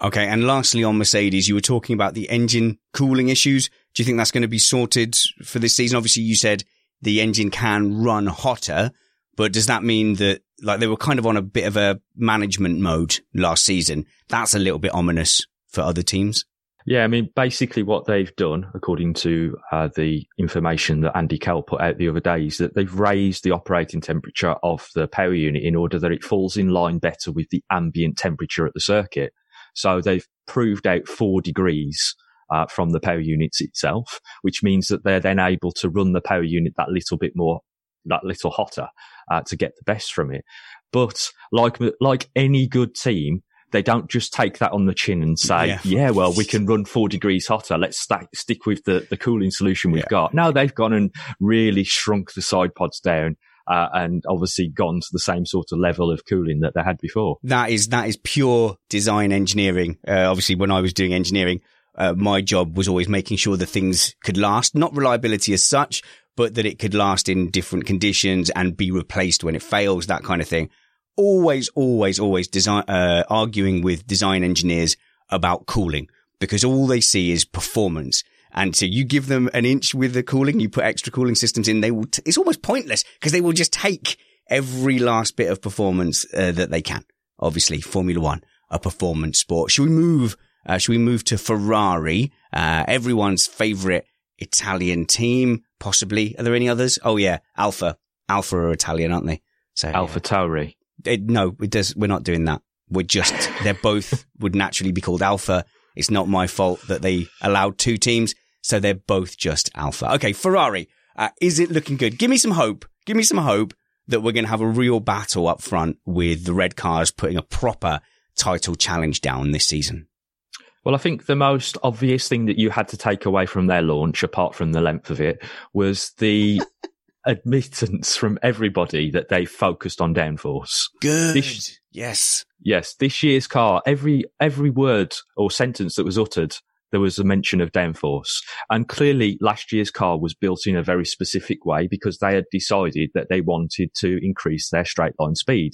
Okay, and lastly on Mercedes, you were talking about the engine cooling issues. Do you think that's going to be sorted for this season? Obviously, you said the engine can run hotter, but does that mean that like they were kind of on a bit of a management mode last season? That's a little bit ominous for other teams. Yeah, I mean, basically what they've done, according to uh, the information that Andy Cowell put out the other day, is that they've raised the operating temperature of the power unit in order that it falls in line better with the ambient temperature at the circuit. So they've proved out four degrees uh, from the power units itself, which means that they're then able to run the power unit that little bit more, that little hotter uh, to get the best from it. But like like any good team, they don't just take that on the chin and say, yeah, yeah well, we can run four degrees hotter. Let's stack, stick with the, the cooling solution we've yeah. got. No, they've gone and really shrunk the side pods down. Uh, and obviously gone to the same sort of level of cooling that they had before. That is that is pure design engineering. Uh, obviously, when I was doing engineering, uh, my job was always making sure that things could last, not reliability as such, but that it could last in different conditions and be replaced when it fails, that kind of thing. Always, always, always design, uh, arguing with design engineers about cooling because all they see is performance. And so you give them an inch with the cooling, you put extra cooling systems in, they will, t- it's almost pointless because they will just take every last bit of performance uh, that they can. Obviously, Formula One, a performance sport. Should we move uh, should we move to Ferrari? Uh, everyone's favorite Italian team, possibly. Are there any others? Oh yeah, Alpha. Alpha are Italian, aren't they? So Alpha yeah. Tauri. It, no, it does. We're not doing that. We're just. they're both would naturally be called alpha. It's not my fault that they allowed two teams, so they're both just alpha. Okay, Ferrari. Uh, is it looking good? Give me some hope. Give me some hope that we're going to have a real battle up front with the red cars putting a proper title challenge down this season. Well, I think the most obvious thing that you had to take away from their launch, apart from the length of it, was the admittance from everybody that they focused on downforce. Good. This, yes. Yes. This year's car, every, every word or sentence that was uttered, there was a mention of downforce. And clearly last year's car was built in a very specific way because they had decided that they wanted to increase their straight line speed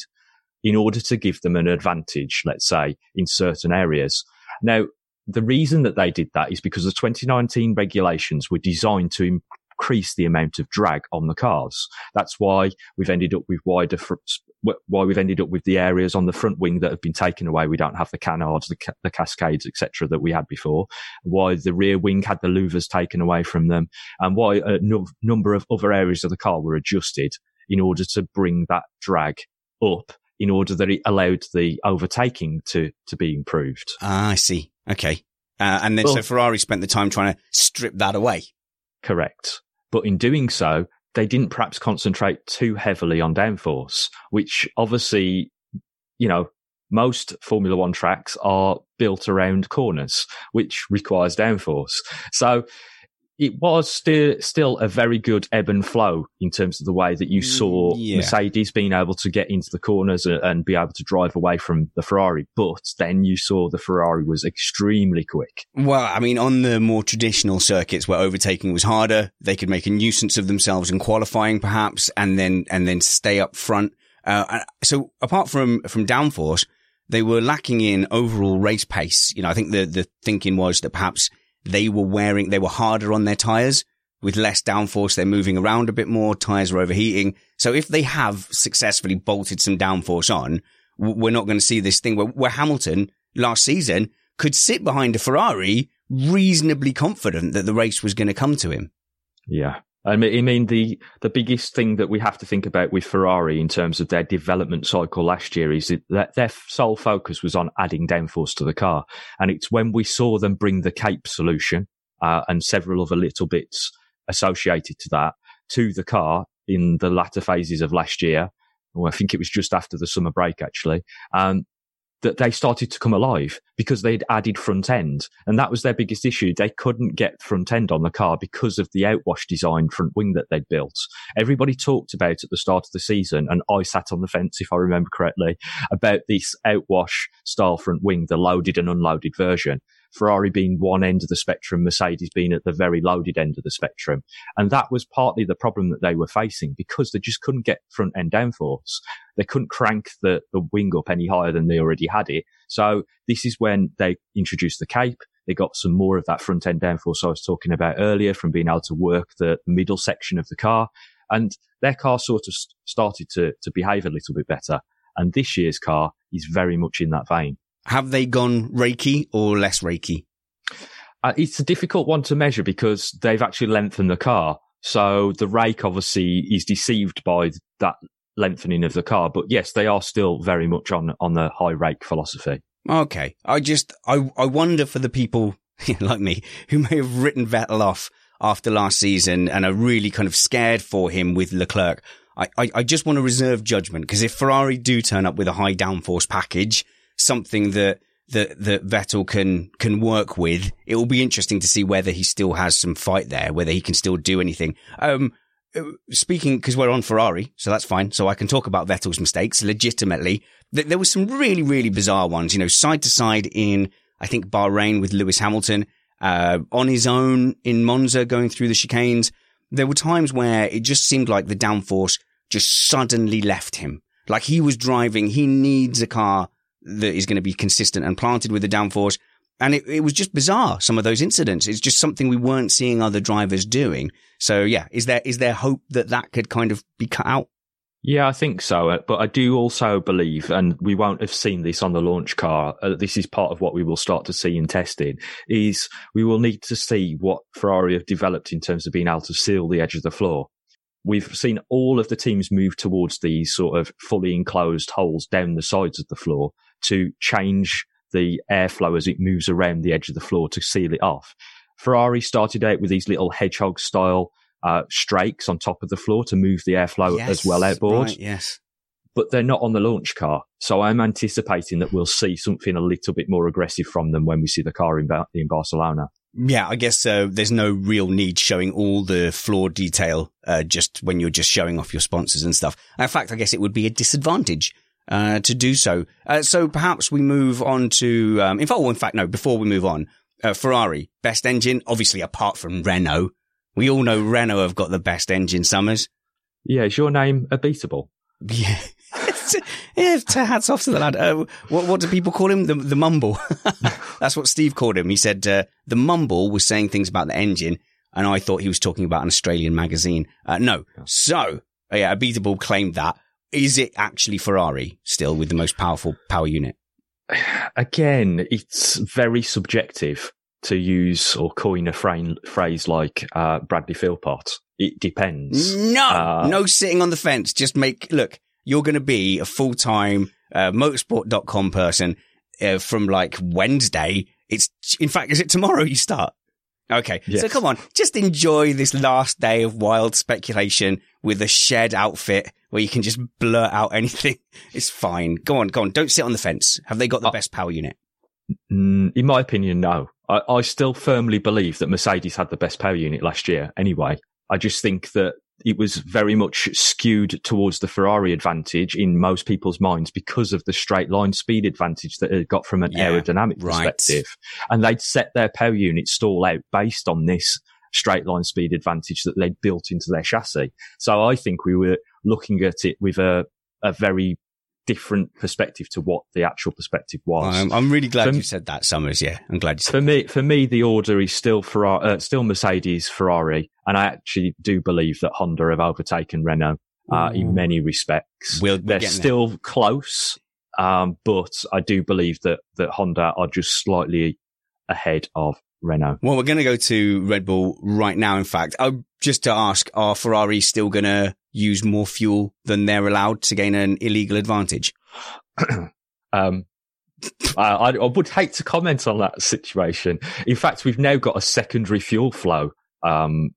in order to give them an advantage, let's say, in certain areas. Now, the reason that they did that is because the 2019 regulations were designed to increase the amount of drag on the cars. That's why we've ended up with wider, fr- why we've ended up with the areas on the front wing that have been taken away. We don't have the canards, the, ca- the cascades, etc., that we had before. Why the rear wing had the louvers taken away from them, and why a no- number of other areas of the car were adjusted in order to bring that drag up in order that it allowed the overtaking to, to be improved. Ah, I see. Okay. Uh, and then well, so Ferrari spent the time trying to strip that away. Correct. But in doing so, they didn't perhaps concentrate too heavily on downforce, which obviously, you know, most Formula One tracks are built around corners, which requires downforce. So it was still still a very good ebb and flow in terms of the way that you saw mm, yeah. Mercedes being able to get into the corners and, and, be able to drive away from the Ferrari. But then you saw the Ferrari was extremely quick. Well, I mean, on the more traditional circuits where overtaking was harder, they could make a nuisance of themselves in qualifying, perhaps, and then and then stay up front. Uh, so apart from from downforce, they were lacking in overall race pace. You know, I think the the thinking was that perhaps they were wearing, they were harder on their tires with less downforce. They're moving around a bit more. Tires are overheating. So if they have successfully bolted some downforce on, we're not going to see this thing where, where Hamilton last season could sit behind a Ferrari reasonably confident that the race was going to come to him. Yeah. I mean, the the biggest thing that we have to think about with Ferrari in terms of their development cycle last year is that their sole focus was on adding downforce to the car, and it's when we saw them bring the Cape solution uh, and several other little bits associated to that to the car in the latter phases of last year. Well, I think it was just after the summer break, actually. Um, that they started to come alive because they'd added front end. And that was their biggest issue. They couldn't get front end on the car because of the outwash design front wing that they'd built. Everybody talked about at the start of the season, and I sat on the fence, if I remember correctly, about this outwash style front wing, the loaded and unloaded version. Ferrari being one end of the spectrum, Mercedes being at the very loaded end of the spectrum. And that was partly the problem that they were facing because they just couldn't get front end downforce. They couldn't crank the, the wing up any higher than they already had it. So this is when they introduced the cape. They got some more of that front end downforce I was talking about earlier from being able to work the middle section of the car. And their car sort of started to, to behave a little bit better. And this year's car is very much in that vein. Have they gone rakey or less rakey? Uh, it's a difficult one to measure because they've actually lengthened the car. So the rake obviously is deceived by that lengthening of the car. But yes, they are still very much on, on the high rake philosophy. Okay. I just, I, I wonder for the people like me who may have written Vettel off after last season and are really kind of scared for him with Leclerc. I, I, I just want to reserve judgment because if Ferrari do turn up with a high downforce package, something that that that Vettel can can work with. It will be interesting to see whether he still has some fight there, whether he can still do anything. Um, uh, speaking because we're on Ferrari, so that's fine. So I can talk about Vettel's mistakes legitimately. There were some really really bizarre ones, you know, side to side in I think Bahrain with Lewis Hamilton, uh, on his own in Monza going through the chicanes. There were times where it just seemed like the downforce just suddenly left him. Like he was driving, he needs a car that is going to be consistent and planted with the downforce. And it, it was just bizarre, some of those incidents. It's just something we weren't seeing other drivers doing. So yeah, is there, is there hope that that could kind of be cut out? Yeah, I think so. Uh, but I do also believe, and we won't have seen this on the launch car. Uh, this is part of what we will start to see in testing is we will need to see what Ferrari have developed in terms of being able to seal the edge of the floor. We've seen all of the teams move towards these sort of fully enclosed holes down the sides of the floor to change the airflow as it moves around the edge of the floor to seal it off. Ferrari started out with these little hedgehog style uh, strakes on top of the floor to move the airflow yes, as well outboard. Right, yes. But they're not on the launch car. So I'm anticipating that we'll see something a little bit more aggressive from them when we see the car in, ba- in Barcelona. Yeah, I guess uh, there's no real need showing all the floor detail uh, just when you're just showing off your sponsors and stuff. In fact, I guess it would be a disadvantage uh, to do so. Uh, so perhaps we move on to, um, in fact, well, in fact, no, before we move on, uh, Ferrari, best engine, obviously apart from Renault. We all know Renault have got the best engine, Summers. Yeah, is your name Unbeatable? Yeah. yeah, hats off to the lad. Uh, what, what do people call him? The, the mumble. That's what Steve called him. He said uh, the mumble was saying things about the engine, and I thought he was talking about an Australian magazine. Uh, no. So, yeah, Unbeatable claimed that. Is it actually Ferrari still with the most powerful power unit? Again, it's very subjective to use or coin a frame, phrase like uh, Bradley Philpot. It depends. No, uh, no sitting on the fence. Just make, look, you're going to be a full time uh, motorsport.com person uh, from like Wednesday. It's, in fact, is it tomorrow you start? Okay. Yes. So come on, just enjoy this last day of wild speculation with a shed outfit where you can just blurt out anything. It's fine. Go on, go on. Don't sit on the fence. Have they got the uh, best power unit? In my opinion, no. I, I still firmly believe that Mercedes had the best power unit last year anyway. I just think that it was very much skewed towards the Ferrari advantage in most people's minds because of the straight line speed advantage that it got from an yeah, aerodynamic right. perspective. And they'd set their power unit stall out based on this straight line speed advantage that they'd built into their chassis. So I think we were looking at it with a, a very different perspective to what the actual perspective was. I'm, I'm really glad for, you said that, Summers. Yeah, I'm glad you said for that. me. For me, the order is still Ferrari, uh, still Mercedes, Ferrari, and I actually do believe that Honda have overtaken Renault uh, in many respects. We'll, They're still there. close, um, but I do believe that that Honda are just slightly ahead of Renault. Well, we're going to go to Red Bull right now. In fact, oh, just to ask, are Ferrari still going to use more fuel than they're allowed to gain an illegal advantage? um, I, I, would hate to comment on that situation. In fact, we've now got a secondary fuel flow um,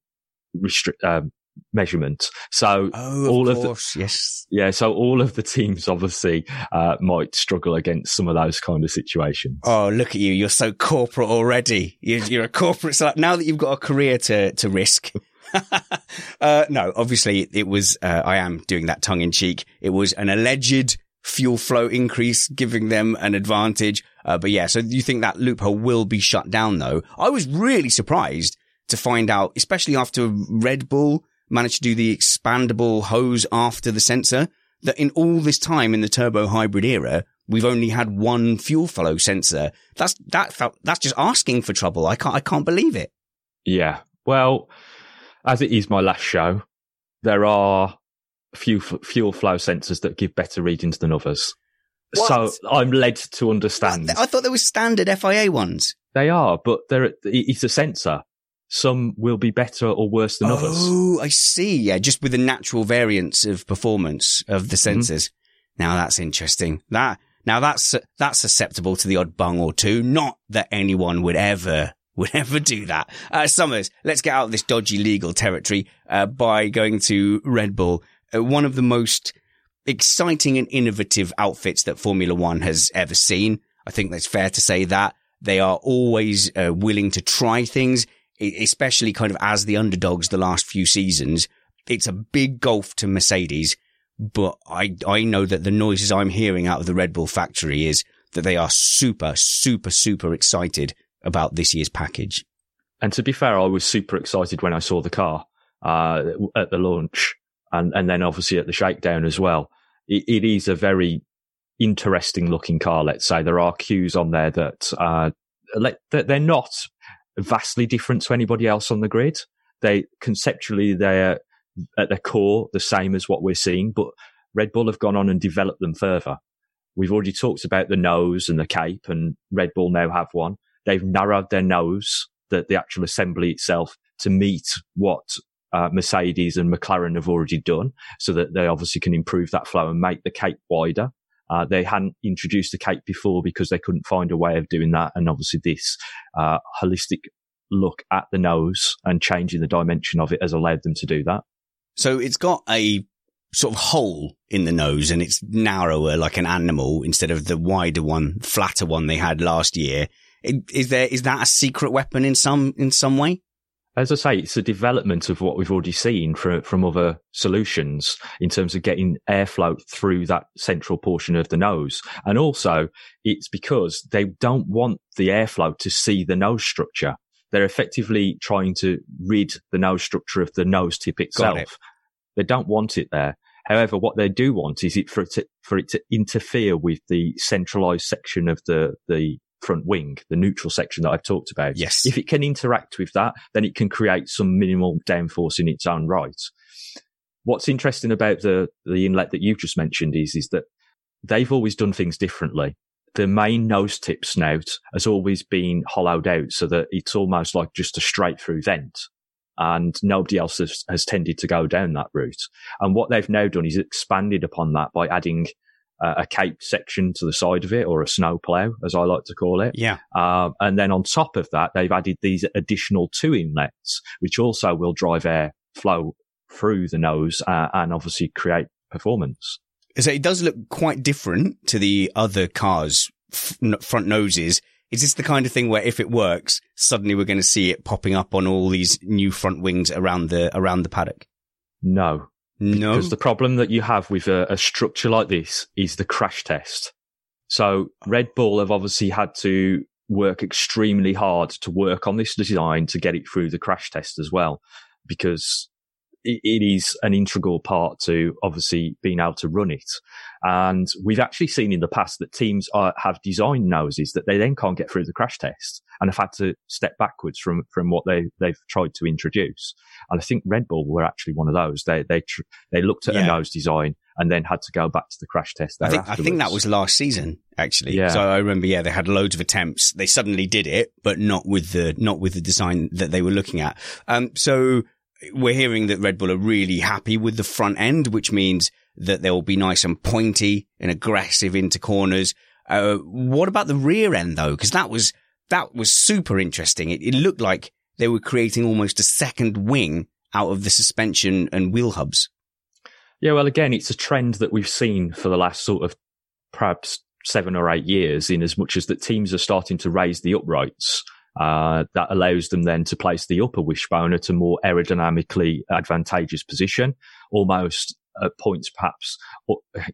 restri- um, measurement. So oh, all of, course, of the, yes, yeah. So all of the teams obviously uh, might struggle against some of those kind of situations. Oh, look at you! You're so corporate already. You're, you're a corporate. So now that you've got a career to to risk. uh, no, obviously it was. Uh, I am doing that tongue in cheek. It was an alleged fuel flow increase, giving them an advantage. Uh, but yeah, so you think that loophole will be shut down though? I was really surprised to find out, especially after Red Bull managed to do the expandable hose after the sensor, that in all this time in the turbo hybrid era, we've only had one fuel flow sensor. That's, that felt, that's just asking for trouble. I can't, I can't believe it. Yeah. Well, as it is my last show, there are few fuel flow sensors that give better readings than others. What? So I'm led to understand. What? I thought there were standard FIA ones. They are, but they're, it's a sensor. Some will be better or worse than oh, others. Oh, I see. Yeah, just with the natural variance of performance of the mm-hmm. sensors. Mm-hmm. Now that's interesting. That now that's that's susceptible to the odd bung or two. Not that anyone would ever would ever do that. Uh, Summers, let's get out of this dodgy legal territory uh, by going to Red Bull uh, one of the most exciting and innovative outfits that Formula One has ever seen. I think that's fair to say that they are always uh, willing to try things, especially kind of as the underdogs the last few seasons. It's a big gulf to Mercedes, but I, I know that the noises I'm hearing out of the Red Bull factory is that they are super, super, super excited about this year's package. And to be fair, I was super excited when I saw the car uh, at the launch and and then obviously at the shakedown as well. it, it is a very interesting looking car. Let's say there are cues on there that uh, they're not vastly different to anybody else on the grid. They conceptually they're at their core the same as what we're seeing, but Red Bull have gone on and developed them further. We've already talked about the nose and the cape, and Red Bull now have one. They've narrowed their nose, the, the actual assembly itself, to meet what uh, Mercedes and McLaren have already done so that they obviously can improve that flow and make the cape wider. Uh, they hadn't introduced the cape before because they couldn't find a way of doing that. And obviously this, uh, holistic look at the nose and changing the dimension of it has allowed them to do that. So it's got a sort of hole in the nose and it's narrower like an animal instead of the wider one, flatter one they had last year. Is there, is that a secret weapon in some, in some way? as I say, it's a development of what we've already seen from, from other solutions in terms of getting airflow through that central portion of the nose. And also it's because they don't want the airflow to see the nose structure. They're effectively trying to rid the nose structure of the nose tip itself. It. They don't want it there. However, what they do want is it for it to, for it to interfere with the centralized section of the, the front wing, the neutral section that I've talked about. Yes. If it can interact with that, then it can create some minimal downforce in its own right. What's interesting about the, the inlet that you've just mentioned is, is that they've always done things differently. The main nose tip snout has always been hollowed out so that it's almost like just a straight through vent. And nobody else has, has tended to go down that route. And what they've now done is expanded upon that by adding uh, a cape section to the side of it or a snow plow, as I like to call it. Yeah. Um, and then on top of that, they've added these additional two inlets, which also will drive air flow through the nose uh, and obviously create performance. So it does look quite different to the other cars' f- front noses. Is this the kind of thing where if it works, suddenly we're going to see it popping up on all these new front wings around the around the paddock? No, no. Because the problem that you have with a, a structure like this is the crash test. So Red Bull have obviously had to work extremely hard to work on this design to get it through the crash test as well, because it, is an integral part to obviously being able to run it. And we've actually seen in the past that teams are, have designed noses that they then can't get through the crash test and have had to step backwards from, from what they, they've tried to introduce. And I think Red Bull were actually one of those. They, they, tr- they looked at yeah. a nose design and then had to go back to the crash test. I think, I think that was last season, actually. Yeah. So I remember, yeah, they had loads of attempts. They suddenly did it, but not with the, not with the design that they were looking at. Um, so we're hearing that Red Bull are really happy with the front end, which means that they'll be nice and pointy and aggressive into corners. Uh, what about the rear end though? Cause that was, that was super interesting. It, it looked like they were creating almost a second wing out of the suspension and wheel hubs. Yeah, well, again, it's a trend that we've seen for the last sort of perhaps seven or eight years, in as much as that teams are starting to raise the uprights. Uh, that allows them then to place the upper wishbone at a more aerodynamically advantageous position, almost at points perhaps,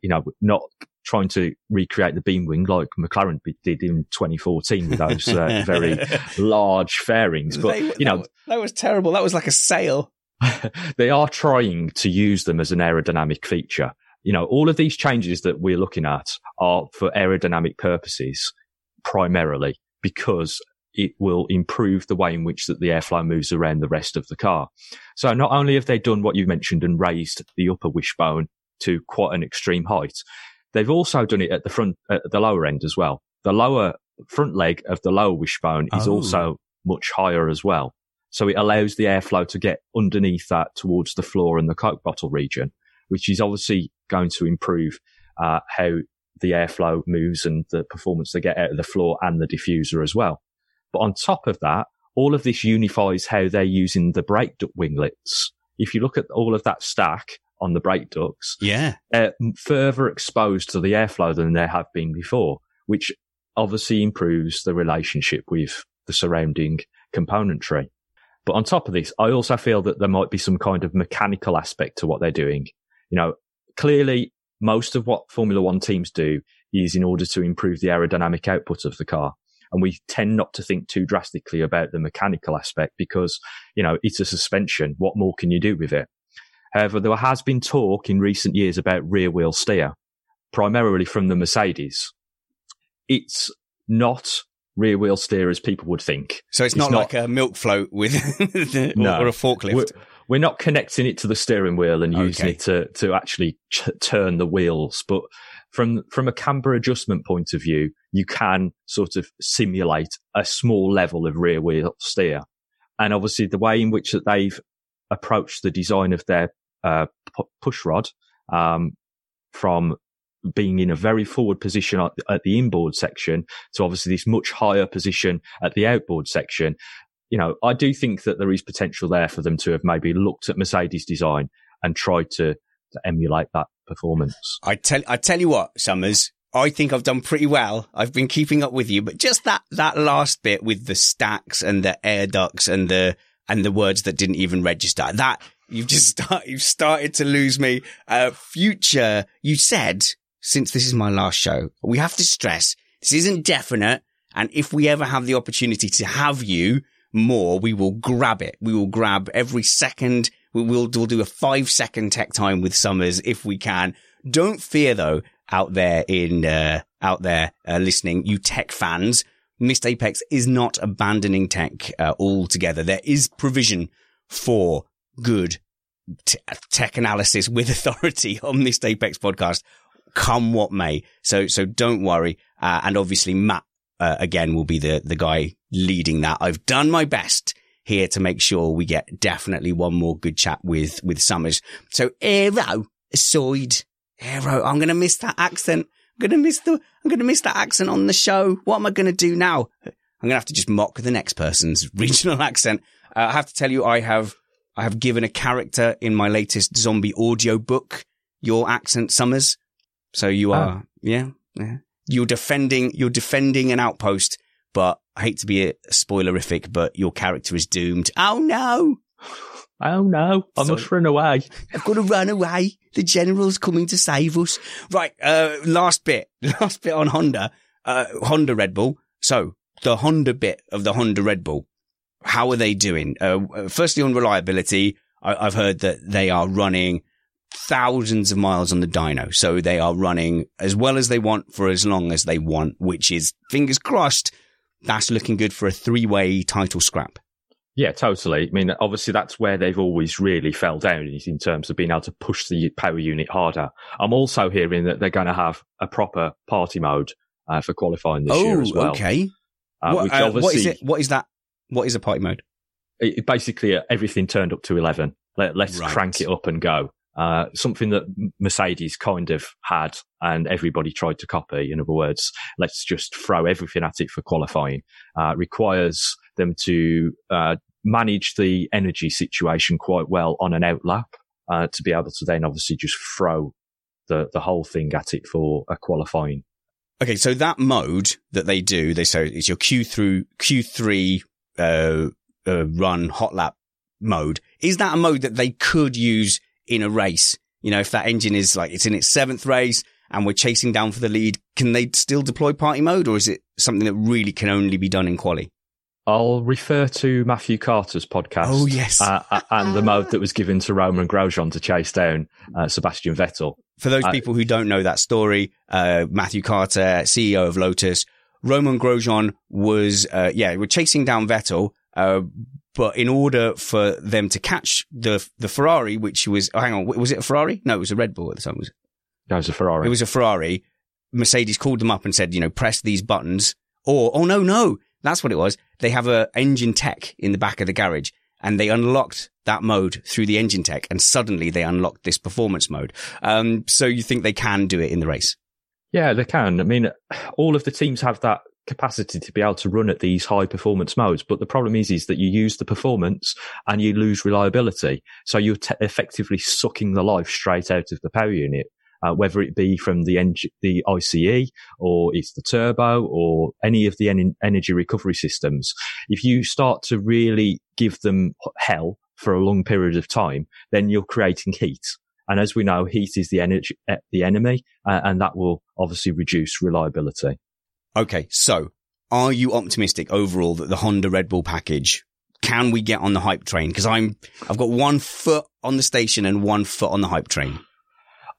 you know, not trying to recreate the beam wing like McLaren did in 2014 with those uh, very large fairings. But, They- you know, that, that was terrible. That was like a sail. they are trying to use them as an aerodynamic feature. You know, all of these changes that we're looking at are for aerodynamic purposes primarily because it will improve the way in which that the airflow moves around the rest of the car. So not only have they done what you mentioned and raised the upper wishbone to quite an extreme height, they've also done it at the front, at the lower end as well. The lower front leg of the lower wishbone is Oh. also much higher as well. So it allows the airflow to get underneath that towards the floor and the Coke bottle region, which is obviously going to improve uh, how the airflow moves and the performance they get out of the floor and the diffuser as well. But on top of that, all of this unifies how they're using the brake duct winglets. If you look at all of that stack on the brake ducts, Yeah. uh, further exposed to the airflow than they have been before, which obviously improves the relationship with the surrounding componentry. But on top of this, I also feel that there might be some kind of mechanical aspect to what they're doing. You know, clearly most of what Formula One teams do is in order to improve the aerodynamic output of the car. And we tend not to think too drastically about the mechanical aspect because, you know, it's a suspension. What more can you do with it? However, there has been talk in recent years about rear wheel steer, primarily from the Mercedes. It's not rear wheel steer as people would think. So it's, It's not, not- like a milk float with or, No. or a forklift. We're, we're not connecting it to the steering wheel and using Okay. it to, to actually ch- turn the wheels. But from, from a camber adjustment point of view, you can sort of simulate a small level of rear wheel steer. And obviously the way in which that they've approached the design of their, uh, pu- push rod, um, from being in a very forward position at, at the inboard section to obviously this much higher position at the outboard section you know, I do think that there is potential there for them to have maybe looked at Mercedes design and tried to, to emulate that performance. I tell I tell you what, Summers, I think I've done pretty well. I've been keeping up with you, but just that that last bit with the stacks and the air ducts and the and the words that didn't even register. That you've just start, you've started to lose me. Uh, future, you said since this is my last show, we have to stress this isn't definite, and if we ever have the opportunity to have you more, we will grab it. We will grab every second. We will we'll do a five second tech time with Summers if we can. Don't fear though, out there in, uh, out there, uh, listening, you tech fans. Missed Apex is not abandoning tech, uh, altogether. There is provision for good t- tech analysis with authority on Missed Apex podcast. Come what may. So, so don't worry. Uh, and obviously Matt, uh, again will be the, the guy leading that. I've done my best here to make sure we get definitely one more good chat with, with Summers. So Aero aside, Aero, I'm going to miss that accent. I'm going to miss the, I'm going to miss that accent on the show. What am I going to do now? I'm going to have to just mock the next person's regional accent. Uh, I have to tell you, I have, I have given a character in my latest zombie audio book your accent, Summers. So you are, yeah, yeah. You're defending, you're defending an outpost, but I hate to be a spoilerific, but your character is doomed. Oh no! Oh no, I Sorry. must run away. I've got to run away. The general's coming to save us. Right. Uh, last bit, last bit on Honda, uh, Honda Red Bull. So the Honda bit of the Honda Red Bull. How are they doing? Uh, firstly on reliability, I, I've heard that they are running thousands of miles on the dyno. So they are running as well as they want for as long as they want, which is fingers crossed. That's looking good for a three way title scrap. Yeah, totally. I mean, obviously that's where they've always really fell down is in terms of being able to push the power unit harder. I'm also hearing that they're going to have a proper party mode uh, for qualifying this oh, year as well. okay. Uh, what, uh, what is it? What is that? What is a party mode? it, it basically uh, everything turned up to 11. Let, let's Right. crank it up and go. Uh, something that Mercedes kind of had and everybody tried to copy. In other words, let's just throw everything at it for qualifying. Uh, requires them to, uh, manage the energy situation quite well on an outlap, uh, to be able to then obviously just throw the, the whole thing at it for a qualifying. Okay, so that mode that they do, they say it's your Q through Q3 uh, uh, run hot lap mode. Is that a mode that they could use in a race? You know, if that engine is like it's in its seventh race and we're chasing down for the lead, can they still deploy party mode, or is it something that really can only be done in quali? I'll refer to Matthew Carter's podcast. Oh, yes. uh, uh, and the mode that was given to Romain Grosjean to chase down uh, Sebastian Vettel. For those I- people who don't know that story, uh, Matthew Carter, CEO of Lotus, Romain Grosjean was, uh, yeah, we're chasing down Vettel, uh, but in order for them to catch the the Ferrari, which was, oh, hang on, was it a Ferrari? No, it was a Red Bull at the time. Was it? That was a Ferrari. It was a Ferrari. Mercedes called them up and said, you know, press these buttons. Or, oh no, no, that's what it was. They have a engine tech in the back of the garage and they unlocked that mode through the engine tech and suddenly they unlocked this performance mode. Um, so you think they can do it in the race? Yeah, they can. I mean, all of the teams have that capacity to be able to run at these high performance modes. But the problem is, is that you use the performance and you lose reliability. So you're effectively sucking the life straight out of the power unit. Uh, whether it be from the en- the ICE or it's the turbo or any of the en- energy recovery systems, if you start to really give them hell for a long period of time, then you're creating heat. And as we know, heat is the energy, eh, the enemy, uh, and that will obviously reduce reliability. Okay. So are you optimistic overall that the Honda Red Bull package can we get on the hype train? Cause I'm, I've got one foot on the station and one foot on the hype train.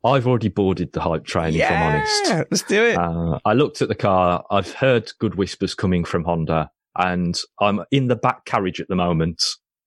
I've already boarded the hype train, if I'm honest. let's do it. Uh, I looked at the car. I've heard good whispers coming from Honda, and I'm in the back carriage at the moment,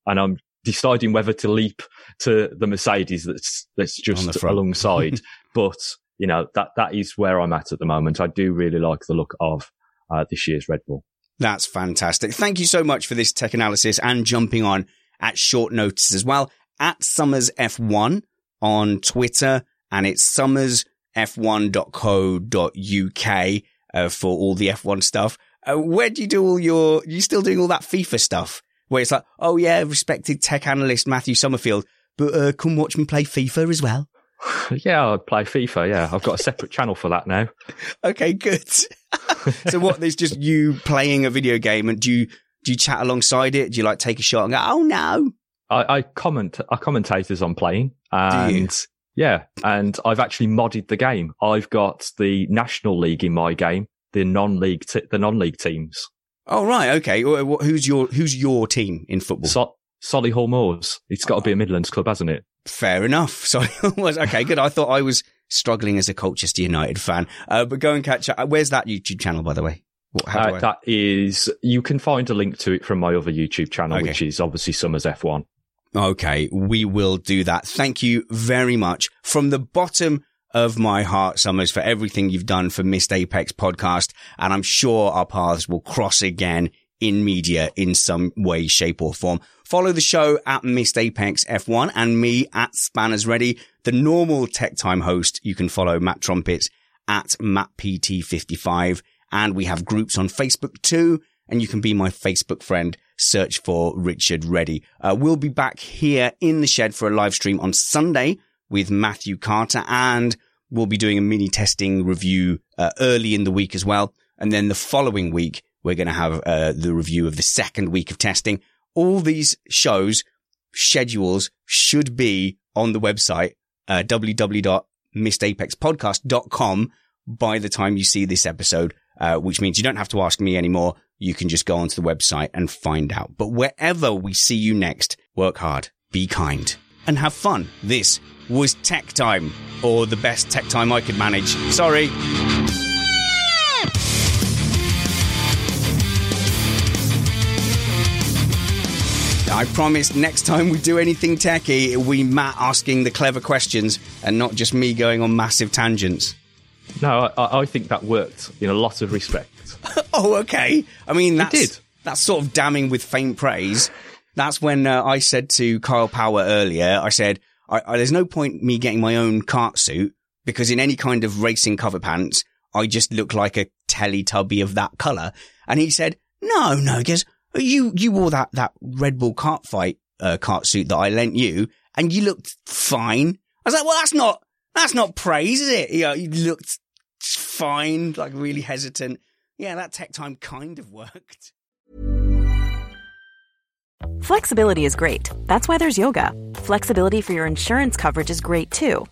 and I'm deciding whether to leap to the Mercedes that's that's just alongside. but you know that that is where I'm at at the moment. I do really like the look of uh, this year's Red Bull. That's fantastic. Thank you so much for this tech analysis and jumping on at short notice as well. At Somers F1 on Twitter and it's somersf1.co.uk uh, for all the F1 stuff. Uh, where do you do all your, you still doing all that FIFA stuff where it's like, oh yeah, respected tech analyst Matthew Somerfield, but uh, come watch me play FIFA as well. yeah, I play FIFA. Yeah, I've got a separate channel for that now. Okay, good. so what? There's just you playing a video game, and do you do you chat alongside it? Do you like take a shot and go, "Oh no"? I, I comment, I commentate as I'm playing, and yeah, and I've actually modded the game. I've got the National League in my game, the non-league, t- the non-league teams. Oh right, okay. Wh- wh- Who's your who's your team in football? So, Solihull Moors. It's got to be a Midlands club, hasn't it? Fair enough. So was okay. Good. I thought I was struggling as a Colchester United fan, uh, but go and catch up. Where's that YouTube channel, by the way? What, Uh, I- that is, you can find a link to it from my other YouTube channel, Okay. which is obviously Somers F1. Okay, we will do that. Thank you very much from the bottom of my heart, Somers, for everything you've done for Missed Apex podcast. And I'm sure our paths will cross again in media in some way, shape or form. Follow the show at Missed Apex F1 and me at Spanners Ready. The normal Tech Time host, you can follow Matt Trumpets at MattPT55. And we have groups on Facebook too. And you can be my Facebook friend. Search for Richard Reddy. Uh, we'll be back here in the shed for a live stream on Sunday with Matthew Carter and we'll be doing a mini testing review uh, early in the week as well. And then the following week, we're going to have uh, the review of the second week of testing. All these shows schedules should be on the website, uh, by the time you see this episode, uh, which means you don't have to ask me anymore. You can just go onto the website and find out. But wherever we see you next, work hard, be kind, and have fun. This was Tech Time, or the best Tech Time I could manage. Sorry. I promise next time we do anything techie, it'll be Matt asking the clever questions and not just me going on massive tangents. No, I, I think that worked in a lot of respects. oh, okay. I mean, that's, did. that's sort of damning with faint praise. That's when uh, I said to Kyle Power earlier, I said, I, I, there's no point me getting my own kart suit because in any kind of racing cover pants, I just look like a Teletubby of that color. And he said, no, no, because you, you wore that, that Red Bull cart fight, uh, kart suit that I lent you and you looked fine. I was like, well, that's not, that's not praise, is it? You know, you looked fine, like really hesitant. Yeah, that tech time kind of worked. Flexibility is great. That's why there's yoga. Flexibility for your insurance coverage is great too.